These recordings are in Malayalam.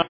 آل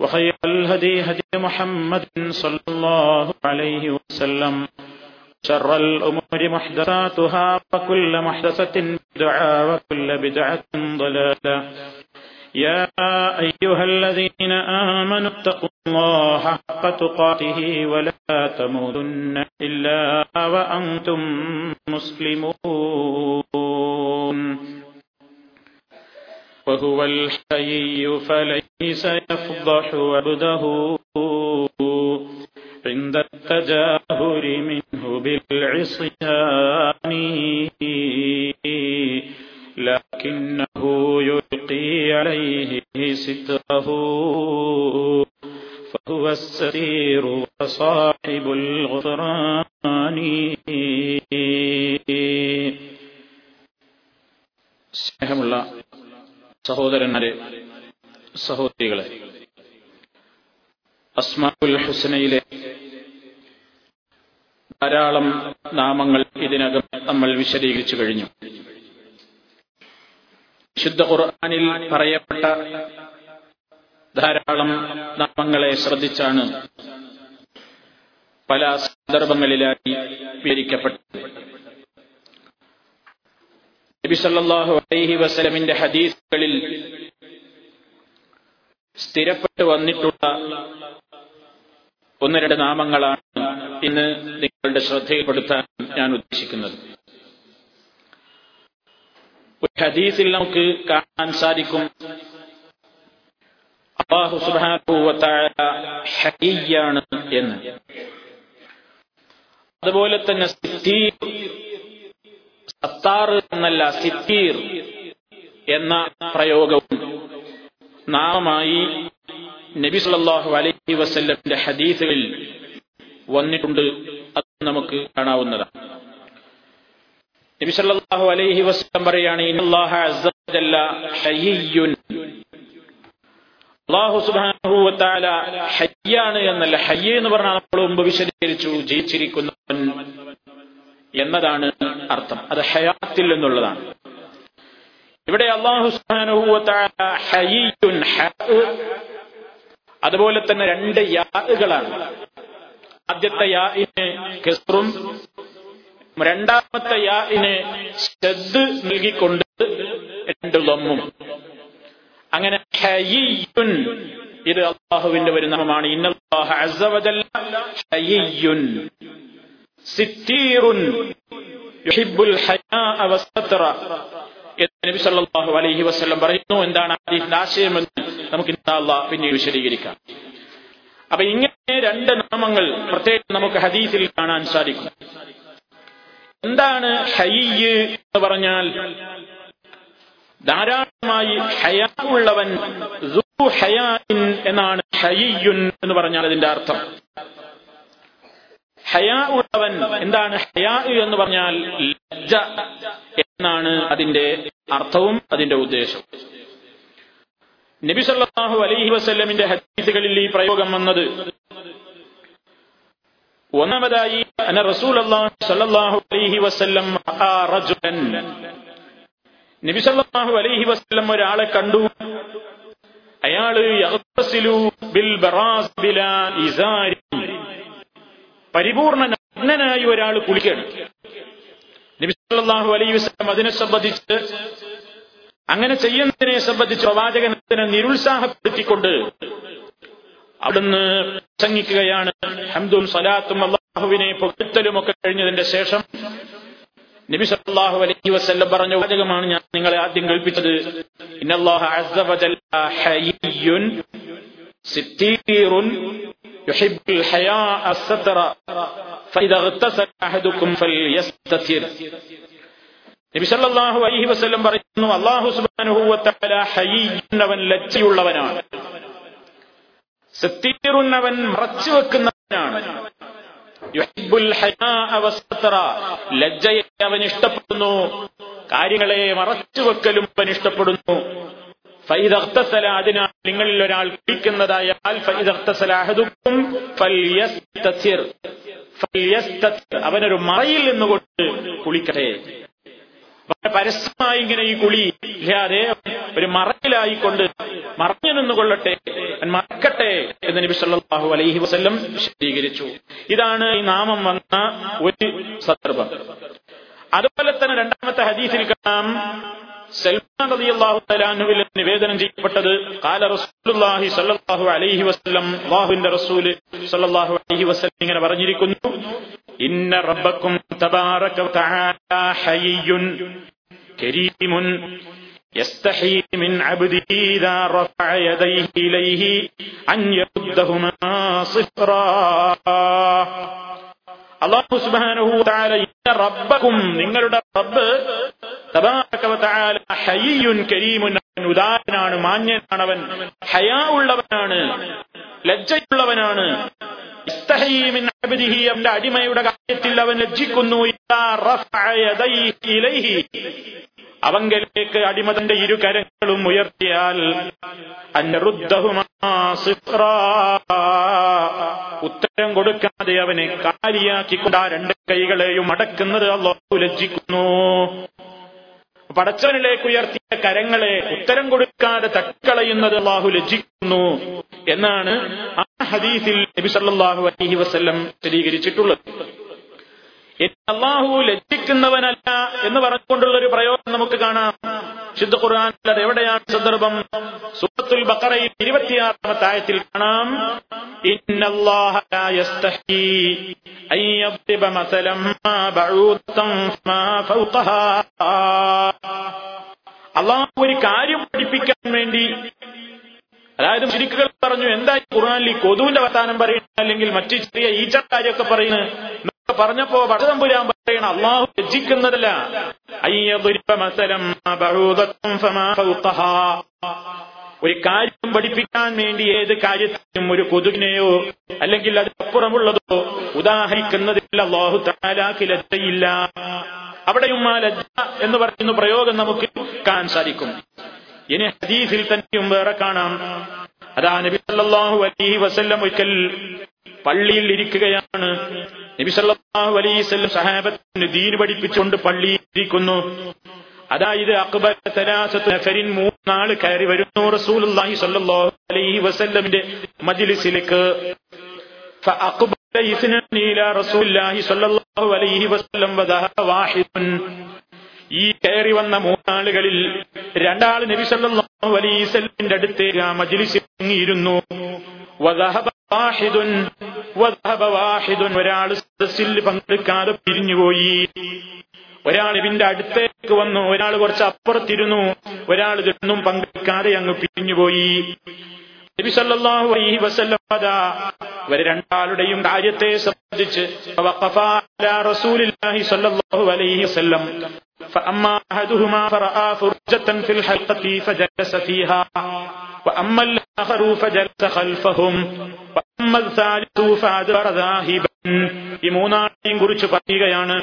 وخير الهدي هدي محمد صلى الله عليه وسلم. شر الأمور محدثاتها وكل محدثة بدعة وكل بدعة ضلالة. يا أيها الذين آمنوا اتقوا الله حق تقاته ولا تموتن إلا وأنتم مسلمون. وهو الحي فليس يفضح عبده عند التجاهر منه بالعصيان. لكنه يلقي عليه ستره فهو الستير وصاحب അസ്മാഉൽ ധാരാളം നാമങ്ങൾ ഇതിനകം നമ്മൾ വിശദീകരിച്ചു കഴിഞ്ഞു. വിശുദ്ധ ഖുർആാനിൽ പറയപ്പെട്ട ധാരാളം നാമങ്ങളെ ശ്രദ്ധിച്ചാണ് പല സന്ദർഭങ്ങളിലായി വിവരിക്കപ്പെട്ടത്. നബി സല്ലല്ലാഹു അലൈഹി വസലമിന്റെ ഹദീസുകളിൽ സ്ഥിരപ്പെട്ടു വന്നിട്ടുള്ള ഒന്ന് രണ്ട് നാമങ്ങളാണ് ഇന്ന് നിങ്ങളുടെ ശ്രദ്ധയിൽപ്പെടുത്താൻ ഞാൻ ഉദ്ദേശിക്കുന്നത്. ഒരു ഹദീസിൽ നമുക്ക് കാണാൻ സാധിക്കും. അള്ളാഹു സുബാനുവത്താണ് എന്ന്. അതുപോലെ തന്നെ സത്താർ എന്നല്ല സിത്തീർ എന്ന പ്രയോഗവും നാമമായി നബി സല്ലല്ലാഹു അലൈഹി വസല്ലമിന്റെ ഹദീസുകളിൽ വന്നിട്ടുണ്ട്. അത് നമുക്ക് കാണാവുന്നതാണ്. നബി സല്ലല്ലാഹു അലൈഹി വസല്ലം പറയാണ് ഇന്നല്ലാഹ അസ്സ ഹയ്യുൻ. അള്ളാഹു സുബ്ഹാനഹു വതആല ഹയ്യാണ് എന്നല്ല ഹയ്യ എന്ന് പറഞ്ഞാൽ നമ്മൾ മുമ്പ് വിശദീകരിച്ചു ജയിച്ചിരിക്കുന്നവൻ എന്നതാണ് അർത്ഥം. അത് ഹയാത്തിൽ എന്നുള്ളതാണ് ഇവിടെ അള്ളാഹു സുബ്ഹാനഹു വതആല ഹയ്യുൻ അതുപോലെ തന്നെ രണ്ട് യാഗുകളാണ് ആദ്യത്തെ യാഇന് കെസ്റും രണ്ടാമത്തെ യാഇന് ശ്രദ്ധ നൽകിക്കൊണ്ട് രണ്ട് ലമ്മും. അങ്ങനെ ഹയ്യുൻ ഇത് അള്ളാഹുവിന്റെ ഒരു നാമമാണ് ഇന്നല്ലാഹ നബി സല്ലല്ലാഹു അലൈഹി വസല്ലം പറയുന്നു. എന്താണ് ഹദീസിന്റെ ആശയമെന്ന് നമുക്ക് ഇന്നാള്ള പിന്നീട് വിശദീകരിക്കാം. അപ്പൊ ഇങ്ങനെ രണ്ട് നാമങ്ങൾ പ്രത്യേകം നമുക്ക് ഹദീസിൽ കാണാൻ സാധിക്കും. എന്താണ് ഹയ്യ് എന്ന് പറഞ്ഞാൽ ധാരാളമായി ഹയാ എന്നാണ് ഹയ്യുൻ എന്ന് പറഞ്ഞാൽ അതിന്റെ അർത്ഥം. ഹയാ ഉള്ളവൻ എന്താണ് ഹയാ എന്ന് പറഞ്ഞാൽ ലജ്ജ എന്നാണ് അതിന്റെ അർത്ഥവും അതിന്റെ ഉദ്ദേശവും. നബി സല്ലല്ലാഹു അലൈഹി വസ്ല്ലമിന്റെ ഹദീസുകളിൽ ഈ പ്രയോഗം വന്നത് ഒന്നാമതായി റസൂൽ സല്ലല്ലാഹു അലൈഹി വസല്ലം നബി സല്ലല്ലാഹു അലൈഹി വസല്ലം ഒരാളെ കണ്ടു. അയാൾ ബിൽ ഇസാരി. പരിപൂർണ നഗ്നനായി ഒരാൾ കുളിക്കണം. നബി സല്ലല്ലാഹു അലൈഹി വസല്ലം അതിനെ സംബന്ധിച്ച് അങ്ങനെ ചെയ്യുന്നതിനെ സംബന്ധിച്ച് പ്രവാചകനത്തിനെ നിരുത്സാഹപ്പെടുത്തിക്കൊണ്ട് അവിടുന്ന് പ്രസംഗിക്കുകയാണ്. ഹംദും സലാത്തും അള്ളാഹുവിനെ പുകഴ്ത്തലും ഒക്കെ കഴിഞ്ഞതിന്റെ ശേഷം നബി സല്ലല്ലാഹു അലൈഹി വസല്ലം പറഞ്ഞ വാചകമാണ് ഞാൻ നിങ്ങളെ ആദ്യം കേൾപ്പിച്ചത്. ഇന്നല്ലാഹ അസ്സ الحياء الستر فاذا اغتسل احدكم فليستتر. നബി സല്ലല്ലാഹു അലൈഹി വസല്ലം പറയുന്നു അല്ലാഹു സുബ്ഹാനഹു വ തആല ഹയ്യുന്നവൻ ലജ്ജയുള്ളവനാണ്. സത്തീറുന്നവൻ മറച്ചു വെക്കുന്നവനാണ് യുഹിബ്ബുൽ ഹയാഅ വസ്സത്ര ലജ്ജയെ അവൻ ഇഷ്ടപ്പെടുന്നു കാര്യങ്ങളെ മറച്ചു വെക്കലും അവൻ ഇഷ്ടപ്പെടുന്നു. ഫൈദർത്തസല അതിനാൽ നിങ്ങളിൽ ഒരാൾ കുളിക്കുന്നതായാൽ ഫൈദർത്തസല അഹദുക്കും ഫൽയസ്തതിർ ഫൽയസ്തതിർ അവനൊരു മറയിൽ നിന്നുകൊണ്ട് കുളിക്കട്ടെ. പരസ്യമായി ഇങ്ങനെ ഈ കുളി ഇല്ലാതെ ഒരു മറയിലായിക്കൊണ്ട് മറഞ്ഞു നിന്നുകൊള്ളട്ടെ. മറക്കട്ടെ എന്ന് നബി സല്ലല്ലാഹു അലൈഹി വസല്ലം വിശദീകരിച്ചു. ഇതാണ് ഈ നാമം വന്ന ഒരു സന്ദർഭം. അതുപോലെ തന്നെ രണ്ടാമത്തെ ഹദീസിൽ കാണാം സൽമാൻ റളിയല്ലാഹു തആലാനുവിൽ നിവേദനം ചെയ്യപ്പെട്ടത് കാല റസൂലുള്ളാഹി സ്വല്ലല്ലാഹു അലൈഹി വസല്ലം അല്ലാഹുവിന്റെ റസൂൽ സ്വല്ലല്ലാഹു അലൈഹി വസല്ലം ഇങ്ങനെ പറഞ്ഞിരിക്കുന്നു ഇന്ന റബ്ബക്കും തബാറക വതആല ഹയ്യുൻ കരീമുൻ يستحي من عبده إذا رفع يديه إليه أن يردهما صفرا റബ്ബക്കും നിങ്ങളുടെ റബ്ബ് ഹയ്യുൻ കരീമുൻ ഉദാരനാണ് മാന്യനാണ് അവൻ ഹയാ ഉള്ളവനാണ് ലജ്ജയുള്ളവനാണ് അടിമയുടെ കാര്യത്തിൽ അവൻ ലജ്ജിക്കുന്നു. അവങ്കലേക്ക് അടിമതന്റെ ഇരു കരങ്ങളും ഉയർത്തിയാൽ. ഉത്തരം കൊടുക്കാതെ അവനെ കാലിയാക്കിക്കൊണ്ട് ആ രണ്ട് കൈകളെയും അടക്കുന്നത് അള്ളാഹു ലജ്ജിക്കുന്നു പടച്ചവനിലേക്ക് ഉയർത്തിയ കരങ്ങളെ ഉത്തരം കൊടുക്കാതെ തക്കളയുന്നത് അള്ളാഹു ലജ്ജിക്കുന്നു എന്നാണ് ആ ഹദീസിൽ നബി സല്ലല്ലാഹു അലൈഹി വസല്ലം സ്ഥിരീകരിച്ചിട്ടുള്ളത് അള്ളാഹു ലജ്ജിക്കുന്നവനല്ല എന്ന് പറഞ്ഞുകൊണ്ടുള്ള ഒരു പ്രയോഗം നമുക്ക് കാണാം. ശുദ്ധ ഖുർആൻ അത് എവിടെയാണ് സന്ദർഭം? സൂറത്തുൽ ബക്കറയിൽ ഇരുപത്തിയാറാമത്തെ ആയത്തിൽ കാണാം. അള്ളാഹു ഒരു കാര്യം പഠിപ്പിക്കാൻ വേണ്ടി അതായത് ശരിക്കുകൾ പറഞ്ഞു എന്തായി ഖുർആാനിൽ കൊതുവിന്റെ വർത്താനം പറയുന്നത്? അല്ലെങ്കിൽ മറ്റു ചെറിയ ഈച്ച കാര്യമൊക്കെ പറയുന്നത്? പറഞ്ഞപ്പോ ഭഗതമ്പുരാൻ പറയണം അള്ളാഹു ഫൗഖഹാ. ഒരു കാര്യം പഠിപ്പിക്കാൻ വേണ്ടി ഏത് കാര്യത്തിനും ഒരു കൊതുകിനെയോ അല്ലെങ്കിൽ അതിനപ്പുറമുള്ളതോ ഉദാഹരിക്കുന്നതിൽ അള്ളാഹു താലാക്കി ലജ്ജയില്ല അവിടെയും ആ ലജ്ജ എന്ന് പറയുന്ന പ്രയോഗം നമുക്ക് കാണാൻ സാധിക്കും. ഇനി ഹദീസിൽ തന്നെയും വേറെ കാണാം. അതാ നബി സല്ലല്ലാഹു അലൈഹി വസല്ലം ഒരിക്കൽ പള്ളിയിൽ ഇരിക്കുകയാണ്. നബിസല്ലാഹു അലൈസ് സഹാബത്തിന് ദീന് പഠിപ്പിച്ചുകൊണ്ട് പള്ളിയിൽ ഇരിക്കുന്നു. അതായത് അക്ബർ നഫരിൻ മൂന്നാൾ കയറി വരുന്നു റസൂലി സല്ലാഹു അലൈഹി വസല്ലമിന്റെ മജിലിസിലേക്ക്. ഈ കയറി വന്ന മൂന്നാളുകളിൽ രണ്ടാൾ നബി സല്ലാഹു അലൈസലിന്റെ അടുത്തേക്ക് ആ മജിലിസിൽ ഇറങ്ങിയിരുന്നു. വദഹബ ഒരാൾ സദസ്സിൽ പങ്കെടുക്കാതെ പിരിഞ്ഞുപോയി ഒരാൾ ഇവന്റെ അടുത്തേക്ക് വന്നു ഒരാൾ കുറച്ച് അപ്പുറത്തിരുന്നു ഒരാൾ ഇതൊന്നും പങ്കെടുക്കാതെ അങ്ങ് പിരിഞ്ഞുപോയി നബി സല്ലല്ലാഹു അലൈഹി വസല്ലം അതാ ഇവർ രണ്ടാളുടെയും കാര്യത്തെ സംബന്ധിച്ച് വഖഫ അലാ റസൂലില്ലാഹി സ്വല്ലല്ലാഹു അലൈഹി വസല്ലം فأما أحدهما فرأى فرجة في الحلقة فجلس فيها وأما الآخر فجلس خلفهم وأما الثالث فأدبر ذاهبا ഈ മൂന്നാളെയും കുറിച്ച് പറയുകയാണ്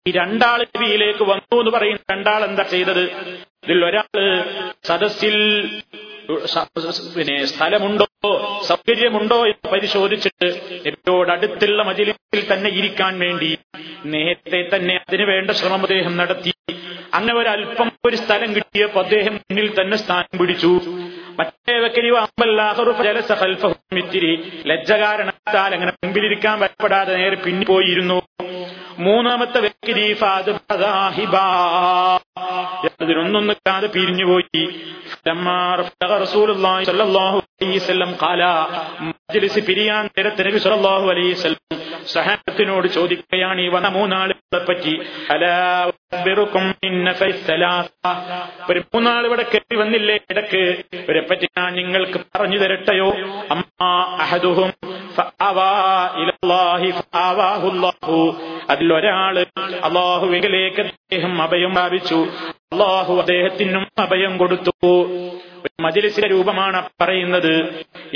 ഈ രണ്ടാൾ നബിയിലേക്ക് വന്നു എന്ന് പറയുന്ന രണ്ടാൾ എന്താ ചെയ്തത് ഇതിൽ ഒരാള് സദസ്സിൽ പിന്നെ സ്ഥലമുണ്ടോ സൗകര്യമുണ്ടോ എന്ന് പരിശോധിച്ചിട്ട് നബിയോട് അടുത്തുള്ള മജിലിസിൽ തന്നെ ഇരിക്കാൻ വേണ്ടി നേരത്തെ തന്നെ അതിനു വേണ്ട ശ്രമം അദ്ദേഹം നടത്തി അങ്ങനെ ഒരല്പം ഒരു സ്ഥലം കിട്ടിയപ്പോ അദ്ദേഹം മുന്നിൽ തന്നെ സ്ഥാനം പിടിച്ചു മറ്റേ ഇത്തിരി ലജ്ജ കാരണത്താൽ അങ്ങനെ മുമ്പിലിരിക്കാൻ ഭയപ്പെടാതെ നേരെ പിന്നി പിന്നിപ്പോയിരുന്നു. മൂന്നാമത്തെ വ്യക്തി അതിനൊന്നൊന്ന് കാതെ പിരിഞ്ഞുപോയി. പിരിയാൻ നേരത്തെ നബി സല്ലല്ലാഹു അലൈഹി വസല്ലം സഹാബത്തിനോട് ചോദിക്കുകയാണ് ഈ വന്ന മൂന്നാളുകളെ പറ്റി ഒരു മൂന്നാൾ ഇവിടെ കയറി വന്നില്ലേ ഇടയ്ക്ക്? ഇവരെ പറ്റി ഞാൻ നിങ്ങൾക്ക് പറഞ്ഞു തരട്ടെയോ? അമ്മാ അഹദുഹും അതിൽ അള്ളാഹുവിലേക്ക് അദ്ദേഹം അഭയം ഭാവിച്ചു അള്ളാഹു അദ്ദേഹത്തിനും അഭയം കൊടുത്തു. മജിലിസിന്റെ രൂപമാണ് പറയുന്നത്.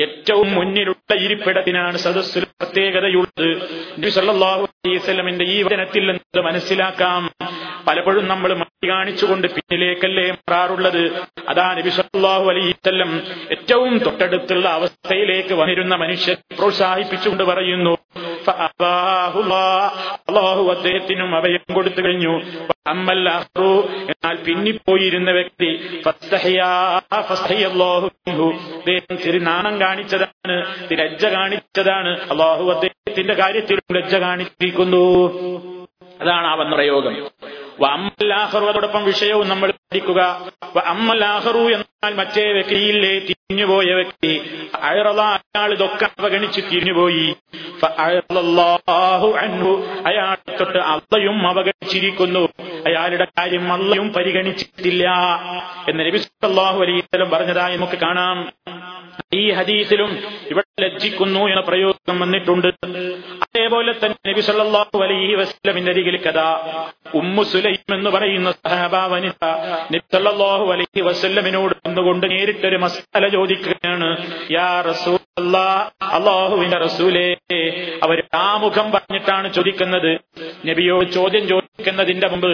ഏറ്റവും മുന്നിലുള്ള ഇരിപ്പിടത്തിനാണ് സദസ്സിൽ പ്രത്യേകതയുള്ളത്. നബി സല്ലല്ലാഹു അലൈഹി വസല്ലമിന്റെ ഈ വചനത്തിൽ നിന്ന് മനസ്സിലാക്കാം? പലപ്പോഴും നമ്മൾ മടി കാണിച്ചുകൊണ്ട് പിന്നിലേക്കല്ലേ മാറാറുള്ളത്. അതാ നബി സല്ലല്ലാഹു അലൈഹി വസല്ലം ഏറ്റവും തൊട്ടടുത്തുള്ള അവസ്ഥയിലേക്ക് വന്നിരുന്ന മനുഷ്യൻ പ്രോത്സാഹിപ്പിച്ചുകൊണ്ട് പറയുന്നു അള്ളാഹു അദ്ദേഹത്തിനും അഭയം കൊടുത്തു കഴിഞ്ഞു. അമ്മല്ലാഹു എന്നാൽ പിന്നിപ്പോയിരുന്ന വ്യക്തി അദ്ദേഹം നാണം കാണിച്ചതാണ് ലജ്ജ കാണിച്ചതാണ്. അള്ളാഹു അദ്ദേഹത്തിന്റെ കാര്യത്തിൽ ലജ്ജ കാണിച്ചിരിക്കുന്നു. അതാണ് ആ വന്ന പ്രയോഗം. അതോടൊപ്പം വിഷയവും നമ്മൾ പഠിക്കുക. അമ്മല്ലാഹറു എന്നാൽ മറ്റേ വ്യക്തിയില്ലേ? തിരിഞ്ഞുപോയ വ്യക്തി. അയാൾ ഇതൊക്കെ അവഗണിച്ച് തിരിഞ്ഞുപോയി. അയാൾ തൊട്ട് അള്ളയും അവഗണിച്ചിരിക്കുന്നു. അയാളുടെ കാര്യം അള്ളയും പരിഗണിച്ചിട്ടില്ല. എന്ന് നബി സല്ലല്ലാഹു അലൈഹി പറഞ്ഞതായി നമുക്ക് കാണാം. ഈ ഹദീസിലും ഇവിടെ ലജ്ജിക്കുന്നു എന്ന പ്രയോഗം വന്നിട്ടുണ്ട്. അതേപോലെ തന്നെ നബി സല്ലല്ലാഹു അലൈഹി വസല്ലമിന്റെ അരികിൽ കഥ. ഉമ്മു സുലൈം എന്ന് പറയുന്ന സഹാബ വനിത നബി സല്ലല്ലാഹു അലൈഹി വസല്ലമിനോട് വന്നുകൊണ്ട് നേരിട്ടൊരു മസാല ചോദിക്കുകയാണ് യാ റസൂൽ അള്ളാഹുവിന്റെ റസൂലേ. അവർ ആമുഖം പറഞ്ഞിട്ടാണ് ചോദിക്കുന്നത്. നബിയോട് ചോദ്യം ചോദിക്കുന്നതിന്റെ മുമ്പ്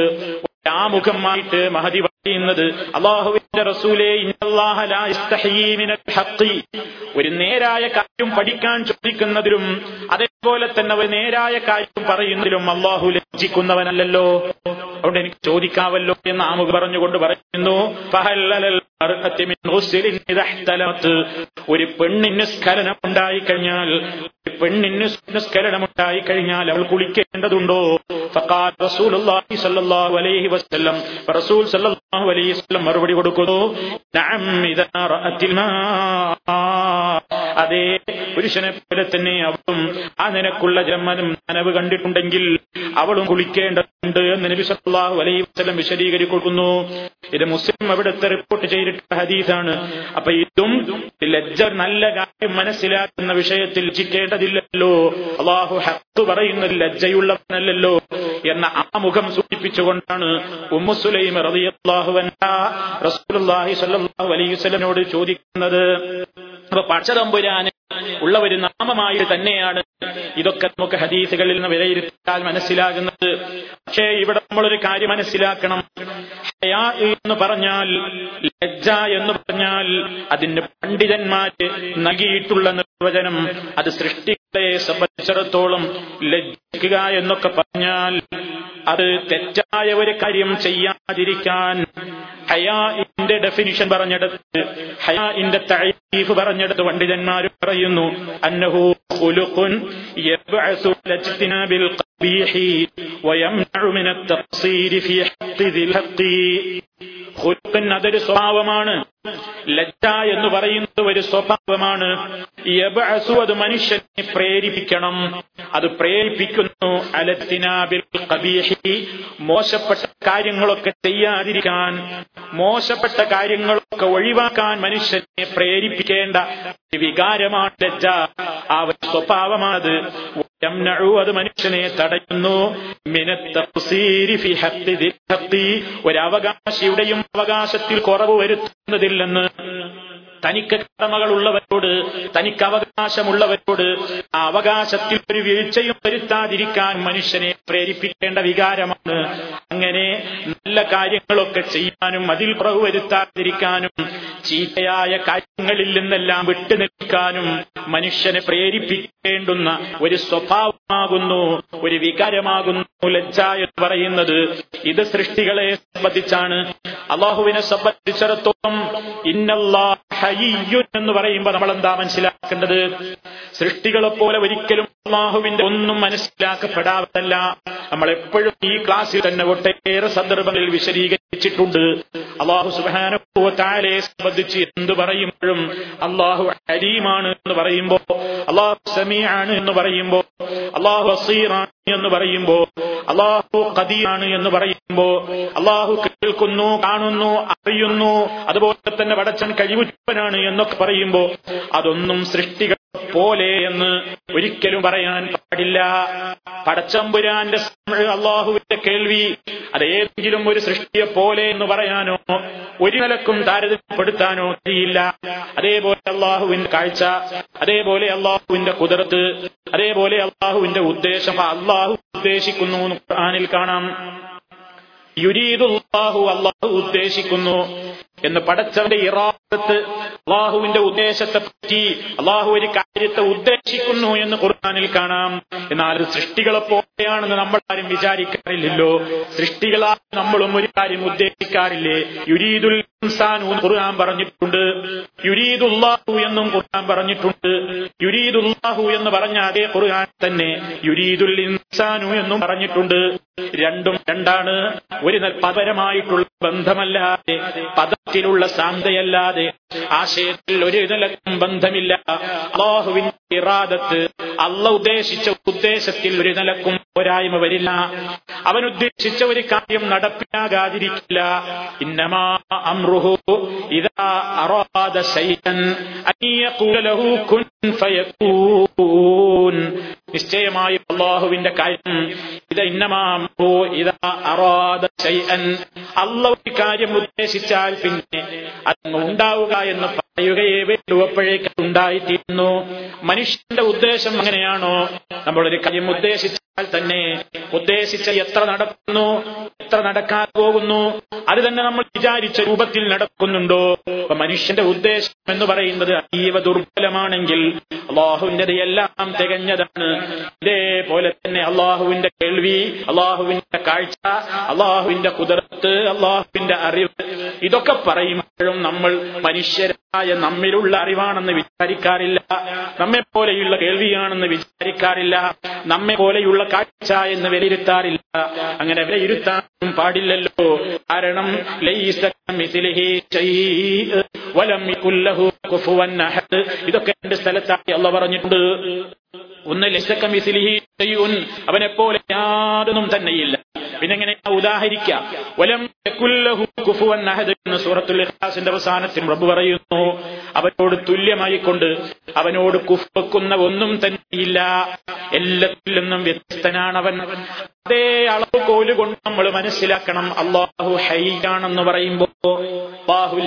ആമുഖമായിട്ട് മഹതി പറയുന്നത് അള്ളാഹുവിന്റെ റസൂലേ ഒരു നേരായ കാര്യം പഠിക്കാൻ ചോദിക്കുന്നതിലും അതേപോലെ തന്നെ ഒരു നേരായ കാര്യം പറയുന്നതിലും അള്ളാഹു ലജ്ജിക്കുന്നവനല്ലോ അതുകൊണ്ട് എനിക്ക് ചോദിക്കാവല്ലോ എന്ന് ആമുഖ പറഞ്ഞുകൊണ്ട് പറയുന്നു. ഒരു പെണ്ണിന് സ്ഖലനം ഉണ്ടായി കഴിഞ്ഞാൽ പെണ്ണിന് ഉണ്ടായി കഴിഞ്ഞാൽ അവൾ കുളിക്കേണ്ടതുണ്ടോ? മറുപടി കൊടുക്കുന്നു അതേ പുരുഷനെ പോലെ തന്നെ അവളും ആ നിനക്കുള്ള ജന്മനും നനവ് കണ്ടിട്ടുണ്ടെങ്കിൽ അവളും കുളിക്കേണ്ടതുണ്ട് എന്ന് നബി സല്ലാഹു അലൈഹി വസ്ലം വിശദീകരിക്കുന്നു. ഇത് മുസ്ലിം അവിടുത്തെ റിപ്പോർട്ട് ചെയ്തിട്ടുള്ള ഹദീസാണ്. അപ്പൊ ഇതും ലജ്ജ നല്ല മനസ്സിലാക്കുന്ന വിഷയത്തിൽ ലജ്ജിക്കേണ്ടതില്ലല്ലോ അള്ളാഹു ഹക്ക് പറയുന്നത് ലജ്ജയുള്ളവനല്ലല്ലോ എന്ന ആ മുഖം സൂചിപ്പിച്ചുകൊണ്ടാണ് റളിയല്ലാഹു അൻഹ റസൂലുള്ളാഹി അലൈഹി വസല്ലമയോട് ചോദിക്കുന്നത്. അപ്പൊ പച്ചതമ്പുരാന് ഉള്ള ഒരു നാമമായി തന്നെയാണ് ഇതൊക്കെ നമുക്ക് ഹദീസുകളിൽ നിന്ന് വിലയിരുത്താൻ മനസ്സിലാകുന്നത്. പക്ഷേ ഇവിടെ നമ്മളൊരു കാര്യം മനസ്സിലാക്കണം. ഹയാ എന്ന് പറഞ്ഞാൽ ലജ്ജ എന്ന് പറഞ്ഞാൽ അതിന് പണ്ഡിതന്മാര് നൽകിയിട്ടുള്ള നിർവചനം അത് സൃഷ്ടികളെ സംബന്ധിച്ചിടത്തോളം ലജ്ജിക്കുക എന്നൊക്കെ പറഞ്ഞാൽ അത് തെറ്റായ ഒരു കാര്യം ചെയ്യാതിരിക്കാൻ ഹയാഇന്റെ ഡെഫിനിഷൻ പറഞ്ഞെടുത്ത് ഹയാഇന്റെ തഴീഫ് പറഞ്ഞെടുത്ത് പണ്ഡിതന്മാർ പറയുന്നു അന്നഹു അതൊരു സ്വഭാവമാണ്. ലജ്ജ എന്ന് പറയുന്നത് ഒരു സ്വഭാവമാണ്. അത് മനുഷ്യനെ പ്രേരിപ്പിക്കണം. അത് പ്രേരിപ്പിക്കുന്നു അലത്തിനാബിൽ മോശപ്പെട്ട കാര്യങ്ങളൊക്കെ ചെയ്യാതിരിക്കാൻ മോശപ്പെട്ട കാര്യങ്ങളൊക്കെ ഒഴിവാക്കാൻ മനുഷ്യനെ പ്രേരിപ്പിക്കേണ്ട വികാരമാണ് ലജ്ജ. ആ ഒരു സ്വഭാവമാണത്. അത് മനുഷ്യനെ തടയുന്നു. ഒരവകാശിയുടെയും അവകാശത്തിൽ കുറവ് വരുത്തുന്നതില്ലെന്ന് തനിക്ക് കടമകളുള്ളവരോട് തനിക്ക് അവകാശമുള്ളവരോട് ആ അവകാശത്തിൽ ഒരു വീഴ്ചയും വരുത്താതിരിക്കാൻ മനുഷ്യനെ പ്രേരിപ്പിക്കേണ്ട വികാരമാണ്. അങ്ങനെ നല്ല കാര്യങ്ങളൊക്കെ ചെയ്യാനും അതിൽ പ്രഭു വരുത്താതിരിക്കാനും ചീത്തയായ കാര്യങ്ങളിൽ നിന്നെല്ലാം വിട്ടു നിൽക്കാനും മനുഷ്യനെ പ്രേരിപ്പിക്കേണ്ടുന്ന ഒരു സ്വഭാവമാകുന്നു ഒരു വികാരമാകുന്നു. ലജ്ജ എന്ന് പറയുന്നത് ഇത് സൃഷ്ടികളെ സംബന്ധിച്ചാണ്. അള്ളാഹുവിനെ സംബന്ധിച്ചിടത്തോളം ഇന്നല്ലാഹയ്യുൻ എന്ന് പറയുമ്പോൾ നമ്മൾ എന്താ മനസ്സിലാക്കേണ്ടത്? സൃഷ്ടികളെ പോലെ ഒരിക്കലും അള്ളാഹുവിന്റെ ഒന്നും മനസ്സിലാക്കപ്പെടാത്തല്ല നമ്മൾ എപ്പോഴും ഈ ക്ലാസ്സിൽ തന്നെ ഒട്ടേറെ സന്ദർഭങ്ങളിൽ വിശദീകരിച്ചിട്ടുണ്ട്. അള്ളാഹു സുബാനുഭവത്താലെ സംബന്ധിച്ച് എന്ത് പറയുമ്പോഴും അള്ളാഹു ഹരീമാണ് എന്ന് പറയുമ്പോ അള്ളാഹു സമീആണ് എന്ന് പറയുമ്പോ അള്ളാഹു അസീറാണ് എന്ന് പറയുമ്പോ അള്ളാഹു കദീയാണ് എന്ന് പറയുമ്പോ അള്ളാഹു കേൾക്കുന്നു കാണുന്നു അറിയുന്നു അതുപോലെ തന്നെ വടച്ചൻ കഴിവുറ്റവനാണ് എന്നൊക്കെ പറയുമ്പോ അതൊന്നും സൃഷ്ടികൾ പോലെ എന്ന് ഒരിക്കലും പറയാൻ പാടില്ല. പടച്ചമ്പുരാന്റെ അള്ളാഹുവിന്റെ കേൾവി അത് ഏതെങ്കിലും ഒരു സൃഷ്ടിയെ പോലെ എന്ന് പറയാനോ ഒരു നിലക്കും താരതമ്യപ്പെടുത്താനോ കഴിയില്ല. അതേപോലെ അള്ളാഹുവിന്റെ കാഴ്ച അതേപോലെ അള്ളാഹുവിന്റെ കുതിർത്ത് അതേപോലെ അള്ളാഹുവിന്റെ ഉദ്ദേശം. അള്ളാഹു ഉദ്ദേശിക്കുന്നു ഖുർആനിൽ കാണാം. യുരീദുല്ലാഹു അള്ളാഹു ഉദ്ദേശിക്കുന്നു എന്ന് പടച്ചവന്റെ ഇറാദത്ത് അള്ളാഹുവിന്റെ ഉദ്ദേശത്തെ പറ്റി അള്ളാഹു ഒരു കാര്യത്തെ ഉദ്ദേശിക്കുന്നു എന്ന് ഖുർആാനിൽ കാണാം. എന്നാൽ സൃഷ്ടികളെ പോലെയാണെന്ന് നമ്മൾ ആരും വിചാരിക്കാറില്ലല്ലോ. സൃഷ്ടികളാൽ നമ്മളും ഒരു കാര്യം ഉദ്ദേശിക്കാറില്ലേ? യുരീദുൽ ഖുർആൻ പറഞ്ഞിട്ടുണ്ട്. യുരീദുല്ലാഹു എന്നും ഖുർആൻ പറഞ്ഞിട്ടുണ്ട്. യുരീദുല്ലാഹു എന്ന് പറഞ്ഞ അതേ ഖുർആൻ തന്നെ യുരീദുൽ ഇൻസാനു എന്നും പറഞ്ഞിട്ടുണ്ട്. രണ്ടും രണ്ടാണ്. ഒരു പരമായിട്ടുള്ള ബന്ധമല്ലാതെ പദത്തിലുള്ള ശാന്തയല്ലാതെ ആശയത്തിൽ ഒരു നിലക്കും ബന്ധമില്ല. അള്ളാഹുവിന്റെ ഇറാദത്ത് അള്ള ഉദ്ദേശിച്ച ഉദ്ദേശത്തിൽ ഒരു നിലക്കും പോരായ്മ വരില്ല. അവൻ ഉദ്ദേശിച്ച ഒരു കാര്യം നടപ്പിലാകാതിരിക്കില്ല. ഇന്നമാ നിശ്ചയമായും അള്ളാഹുവിന്റെ കാര്യം അല്ല ഒരു കാര്യം ഉദ്ദേശിച്ചാൽ പിന്നെ അത് ഉണ്ടാവുക എന്ന് പറയുകയേ വേണ്ടു. അപ്പോഴേക്ക് ഉണ്ടായിത്തീരുന്നു. മനുഷ്യന്റെ ഉദ്ദേശം അങ്ങനെയാണോ? നമ്മളൊരു കാര്യം ഉദ്ദേശിച്ചാൽ തന്നെ ഉദ്ദേശിച്ച എത്ര നടക്കുന്നു എത്ര നടക്കാൻ പോകുന്നു അത് തന്നെ നമ്മൾ വിചാരിച്ച രൂപത്തിൽ നടക്കുന്നുണ്ടോ? മനുഷ്യന്റെ ഉദ്ദേശം എന്ന് പറയുന്നത് അതീവ ദുർബലമാണെങ്കിൽ അള്ളാഹുവിന്റെ എല്ലാം തികഞ്ഞതാണ്. ഇതേപോലെ തന്നെ അള്ളാഹുവിന്റെ കേൾവി അള്ളാഹുവിന്റെ കാഴ്ച അള്ളാഹുവിന്റെ കുതിർത്ത് അള്ളാഹുവിന്റെ അറിവ് ഇതൊക്കെ പറയുമ്പോഴും നമ്മൾ മനുഷ്യരായ നമ്മിലുള്ള അറിവാണെന്ന് വിചാരിക്കാറില്ല. നമ്മെ പോലെയുള്ള കേൾവിയാണെന്ന് വിചാരിക്കാറില്ല. നമ്മെ പോലെയുള്ള കാഴ്ച എന്ന് വിലയിരുത്താറില്ല. അങ്ങനെ വിലയിരുത്താനും പാടില്ലല്ലോ. കാരണം ഇതൊക്കെ രണ്ട് സ്ഥലത്തായി അള്ള പറഞ്ഞിട്ടുണ്ട് ഒന്ന് ലൈസക്കമിസിലിഹി ഷൈഉൻ. അവനെ പോലെ യാതൊന്നും തന്നെയില്ല. പിന്നെ എങ്ങനെ ഉദാഹരിക്കാം സൂറത്തുൽ അവസാനത്തിൽ പ്രഭു പറയുന്നു അവനോട് തുല്യമായി കൊണ്ട് അവനോട് കുഫുവെക്കുന്ന ഒന്നും തന്നെയില്ല. എല്ലാത്തിൽ നിന്നും വ്യത്യസ്തനാണ് അവൻ അതേ അളവ് കോലുകൊണ്ട് നമ്മൾ മനസ്സിലാക്കണം അള്ളാഹു ഹൈ ആണെന്ന് പറയുമ്പോ അള്ളാഹു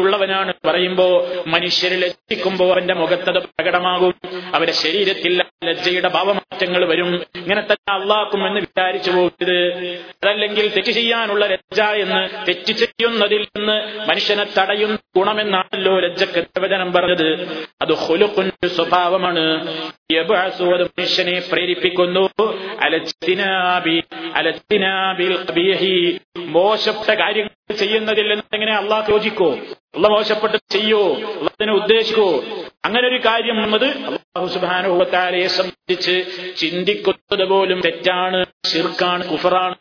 ലജ്ജയുള്ളവനാണ് പറയുമ്പോ മനുഷ്യരെ ലജ്ജിക്കുമ്പോ അവന്റെ മുഖത്തത് പ്രകടമാകും. അവന്റെ ശരീരത്തിൽ ലജ്ജയുടെ ഭാവമാറ്റങ്ങൾ വരും. ഇങ്ങനെ തന്നെ അള്ളാക്കും എന്ന് വിചാരിച്ചു പോകരുത്. അതല്ലെങ്കിൽ തെറ്റ് ചെയ്യാനുള്ള ലജ്ജ എന്ന് തെറ്റ് ചെയ്യുന്നതിൽ നിന്ന് മനുഷ്യനെ തടയുന്ന ഗുണമെന്നാണല്ലോ ലജ്ജക്ക് നിർവചനം പറഞ്ഞത്. അത് ഹുലുക്കുന്റെ സ്വഭാവമാണ്. അത് മനുഷ്യനെ പ്രേരിപ്പിക്കുന്നു. അലച്ചിനാബി അലച്ചിനാബിൽ മോശപ്പെട്ട കാര്യങ്ങൾ ചെയ്യുന്നതിൽ എങ്ങനെ അള്ളാഹ് യോജിക്കോ? അള്ള മോശപ്പെട്ട് ചെയ്യോ? അതിനെ ഉദ്ദേശിക്കോ? അങ്ങനെ ഒരു കാര്യം എന്നത് അള്ളാഹു സുബാനുഭവത്താലയെ സംബന്ധിച്ച് ചിന്തിക്കുന്നത് പോലും തെറ്റാണ് ശിർക്കാണ് കുഫറാണ്.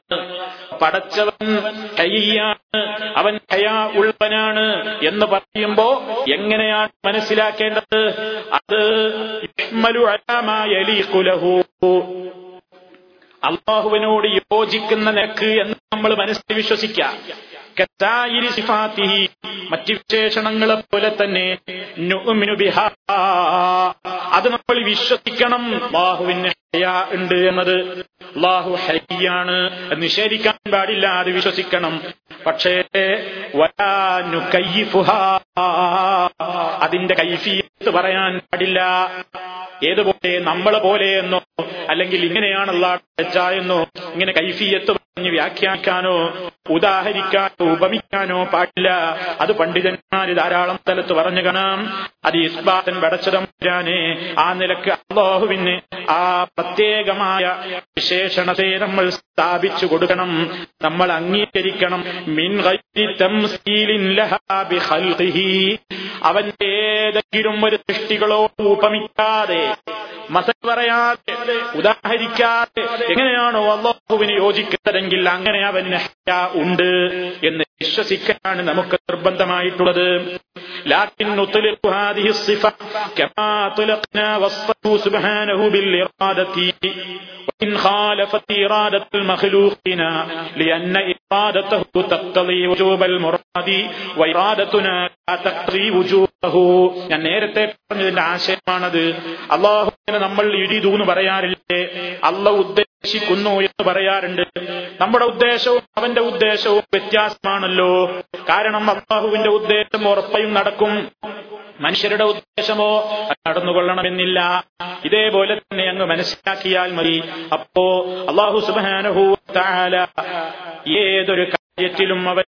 പടച്ചവൻ കയ്യാണ് അവൻ കയാ ഉള്ളവനാണ് എന്ന് പറയുമ്പോ എങ്ങനെയാണ് മനസ്സിലാക്കേണ്ടത്? അത് അള്ളാഹുവിനോട് യോജിക്കുന്ന നിരക്ക് എന്ന് നമ്മൾ മനസ്സിൽ വിശ്വസിക്കാം. മറ്റ് വിശേഷണങ്ങളെ പോലെ തന്നെ ബിഹാ. അത് നമ്മൾ വിശ്വസിക്കണം. ബാഹുവിന് ഉണ്ട് എന്നത് അള്ളാഹു ഹയ്യാണ് നിഷേധിക്കാൻ പാടില്ല അത് വിശ്വസിക്കണം. പക്ഷേ അതിന്റെ കൈഫിയത്ത് പറയാൻ പാടില്ല. ഏതുപോലെ നമ്മളെ പോലെയെന്നോ അല്ലെങ്കിൽ ഇങ്ങനെയാണ് എന്നോ ഇങ്ങനെ കൈഫിയത്ത് പറഞ്ഞ് വ്യാഖ്യാനിക്കാനോ ഉദാഹരിക്കാനോ ഉപമിക്കാനോ പാടില്ല. അത് പണ്ഡിതന്മാര് ധാരാളം സ്ഥലത്ത് പറഞ്ഞു കാണാം. അത് ഇസ്ബാത്തൻ പടച്ചതമ്പുരാനെ ആ നിലയ്ക്ക് അള്ളാഹുവിന് ആ പ്രത്യേകമായ വിശേഷണത്തെ നമ്മൾ സ്ഥാപിച്ചു കൊടുക്കണം. നമ്മൾ അംഗീകരിക്കണം. മിൻ അവന്റെ ഏതെങ്കിലും ഒരു സൃഷ്ടികളോട് ഉപമിക്കാതെ മസൽ പറയാതെ ഉദാഹരിക്കാതെ എങ്ങനെയാണോ അള്ളാഹുവിന് യോജിക്കുന്നതെങ്കിൽ അങ്ങനെ അവന് ഉണ്ട് എന്ന് വിശ്വസിക്കാനാണ് നമുക്ക് നിർബന്ധമായിട്ടുള്ളത് ലാക്കിൻ نطلق هذه الصفة كما طلقنا وصفه سبحانه بالإرادة وإن خالفت إرادة المخلوقين لأن إرادته تقتضي وجوب المراد وإرادتنا لا تقتضي وجوبه ഞാൻ നേരത്തെ പറഞ്ഞതിന്റെ ആശയമാണത് അള്ളാഹുവിനെ നമ്മൾ ഇടിതു എന്ന് പറയാറില്ലേ അല്ല ഉദ്ദേശിക്കുന്നു എന്ന് പറയാറുണ്ട്. നമ്മുടെ ഉദ്ദേശവും അവന്റെ ഉദ്ദേശവും വ്യത്യാസമാണല്ലോ. കാരണം അള്ളാഹുവിന്റെ ഉദ്ദേശം ഉറപ്പയും നടക്കും. മനുഷ്യരുടെ ഉദ്ദേശമോ നടന്നുകൊള്ളണമെന്നില്ല. ഇതേപോലെ തന്നെ അങ്ങ് മനസ്സിലാക്കിയാൽ മതി. അപ്പോ അള്ളാഹു സുബാനഹു ഏതൊരു കാര്യത്തിലും അവൻ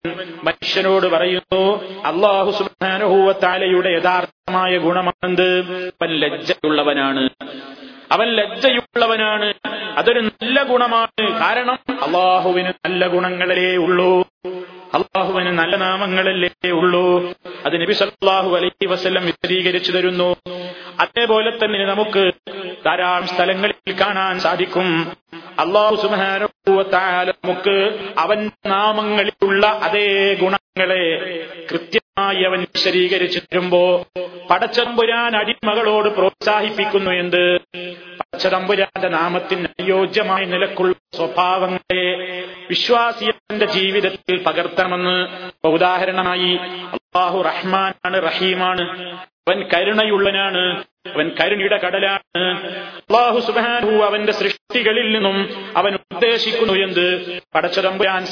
മനുഷ്യനോട് പറയുന്നു അള്ളാഹു സുബാനഹൂവത്താലയുടെ യഥാർത്ഥമായ ഗുണമാണെന്ത്? അവൻ ലജ്ജയുള്ളവനാണ്. അവൻ ലജ്ജയുള്ളവനാണ്. അതൊരു നല്ല ഗുണമാണ്. കാരണം അള്ളാഹുവിന് നല്ല ഗുണങ്ങളിലേ ഉള്ളൂ. അള്ളാഹുവിന് നല്ല നാമങ്ങളല്ലേ ഉള്ളൂ. അത് നബി സല്ലാഹു അലൈഹി വസ്ല്ലം വിശദീകരിച്ചു തരുന്നു. അതേപോലെ തന്നെ നമുക്ക് ധാരാളം സ്ഥലങ്ങളിൽ കാണാൻ സാധിക്കും. അള്ളാഹു സുബാനുഭവത്താല നമുക്ക് അവൻ നാമങ്ങളിലുള്ള അതേ ഗുണങ്ങളെ കൃത്യമായി അവൻ വിശദീകരിച്ചു തരുമ്പോ പടച്ചമ്പുരാൻ അടിമകളോട് പ്രോത്സാഹിപ്പിക്കുന്നു എന്ത്? പടച്ചതമ്പുരാന്റെ നാമത്തിന് അനുയോജ്യമായ നിലക്കുള്ള സ്വഭാവങ്ങളെ വിശ്വാസിയന്റെ ജീവിതത്തിൽ പകർത്തണമെന്ന് ഉദാഹരണമായി അള്ളാഹു റഹ്മാനാണ് റഹീമാണ്. അവൻ കരുണയുള്ളനാണ് അവൻ കരുണയുടെ കടലാണ്. അള്ളാഹു സുബാനു അവന്റെ സൃഷ്ടികളിൽ നിന്നും അവൻ ഉദ്ദേശിക്കുന്നു എന്ത്? പടച്ചതമ്പുരാൻ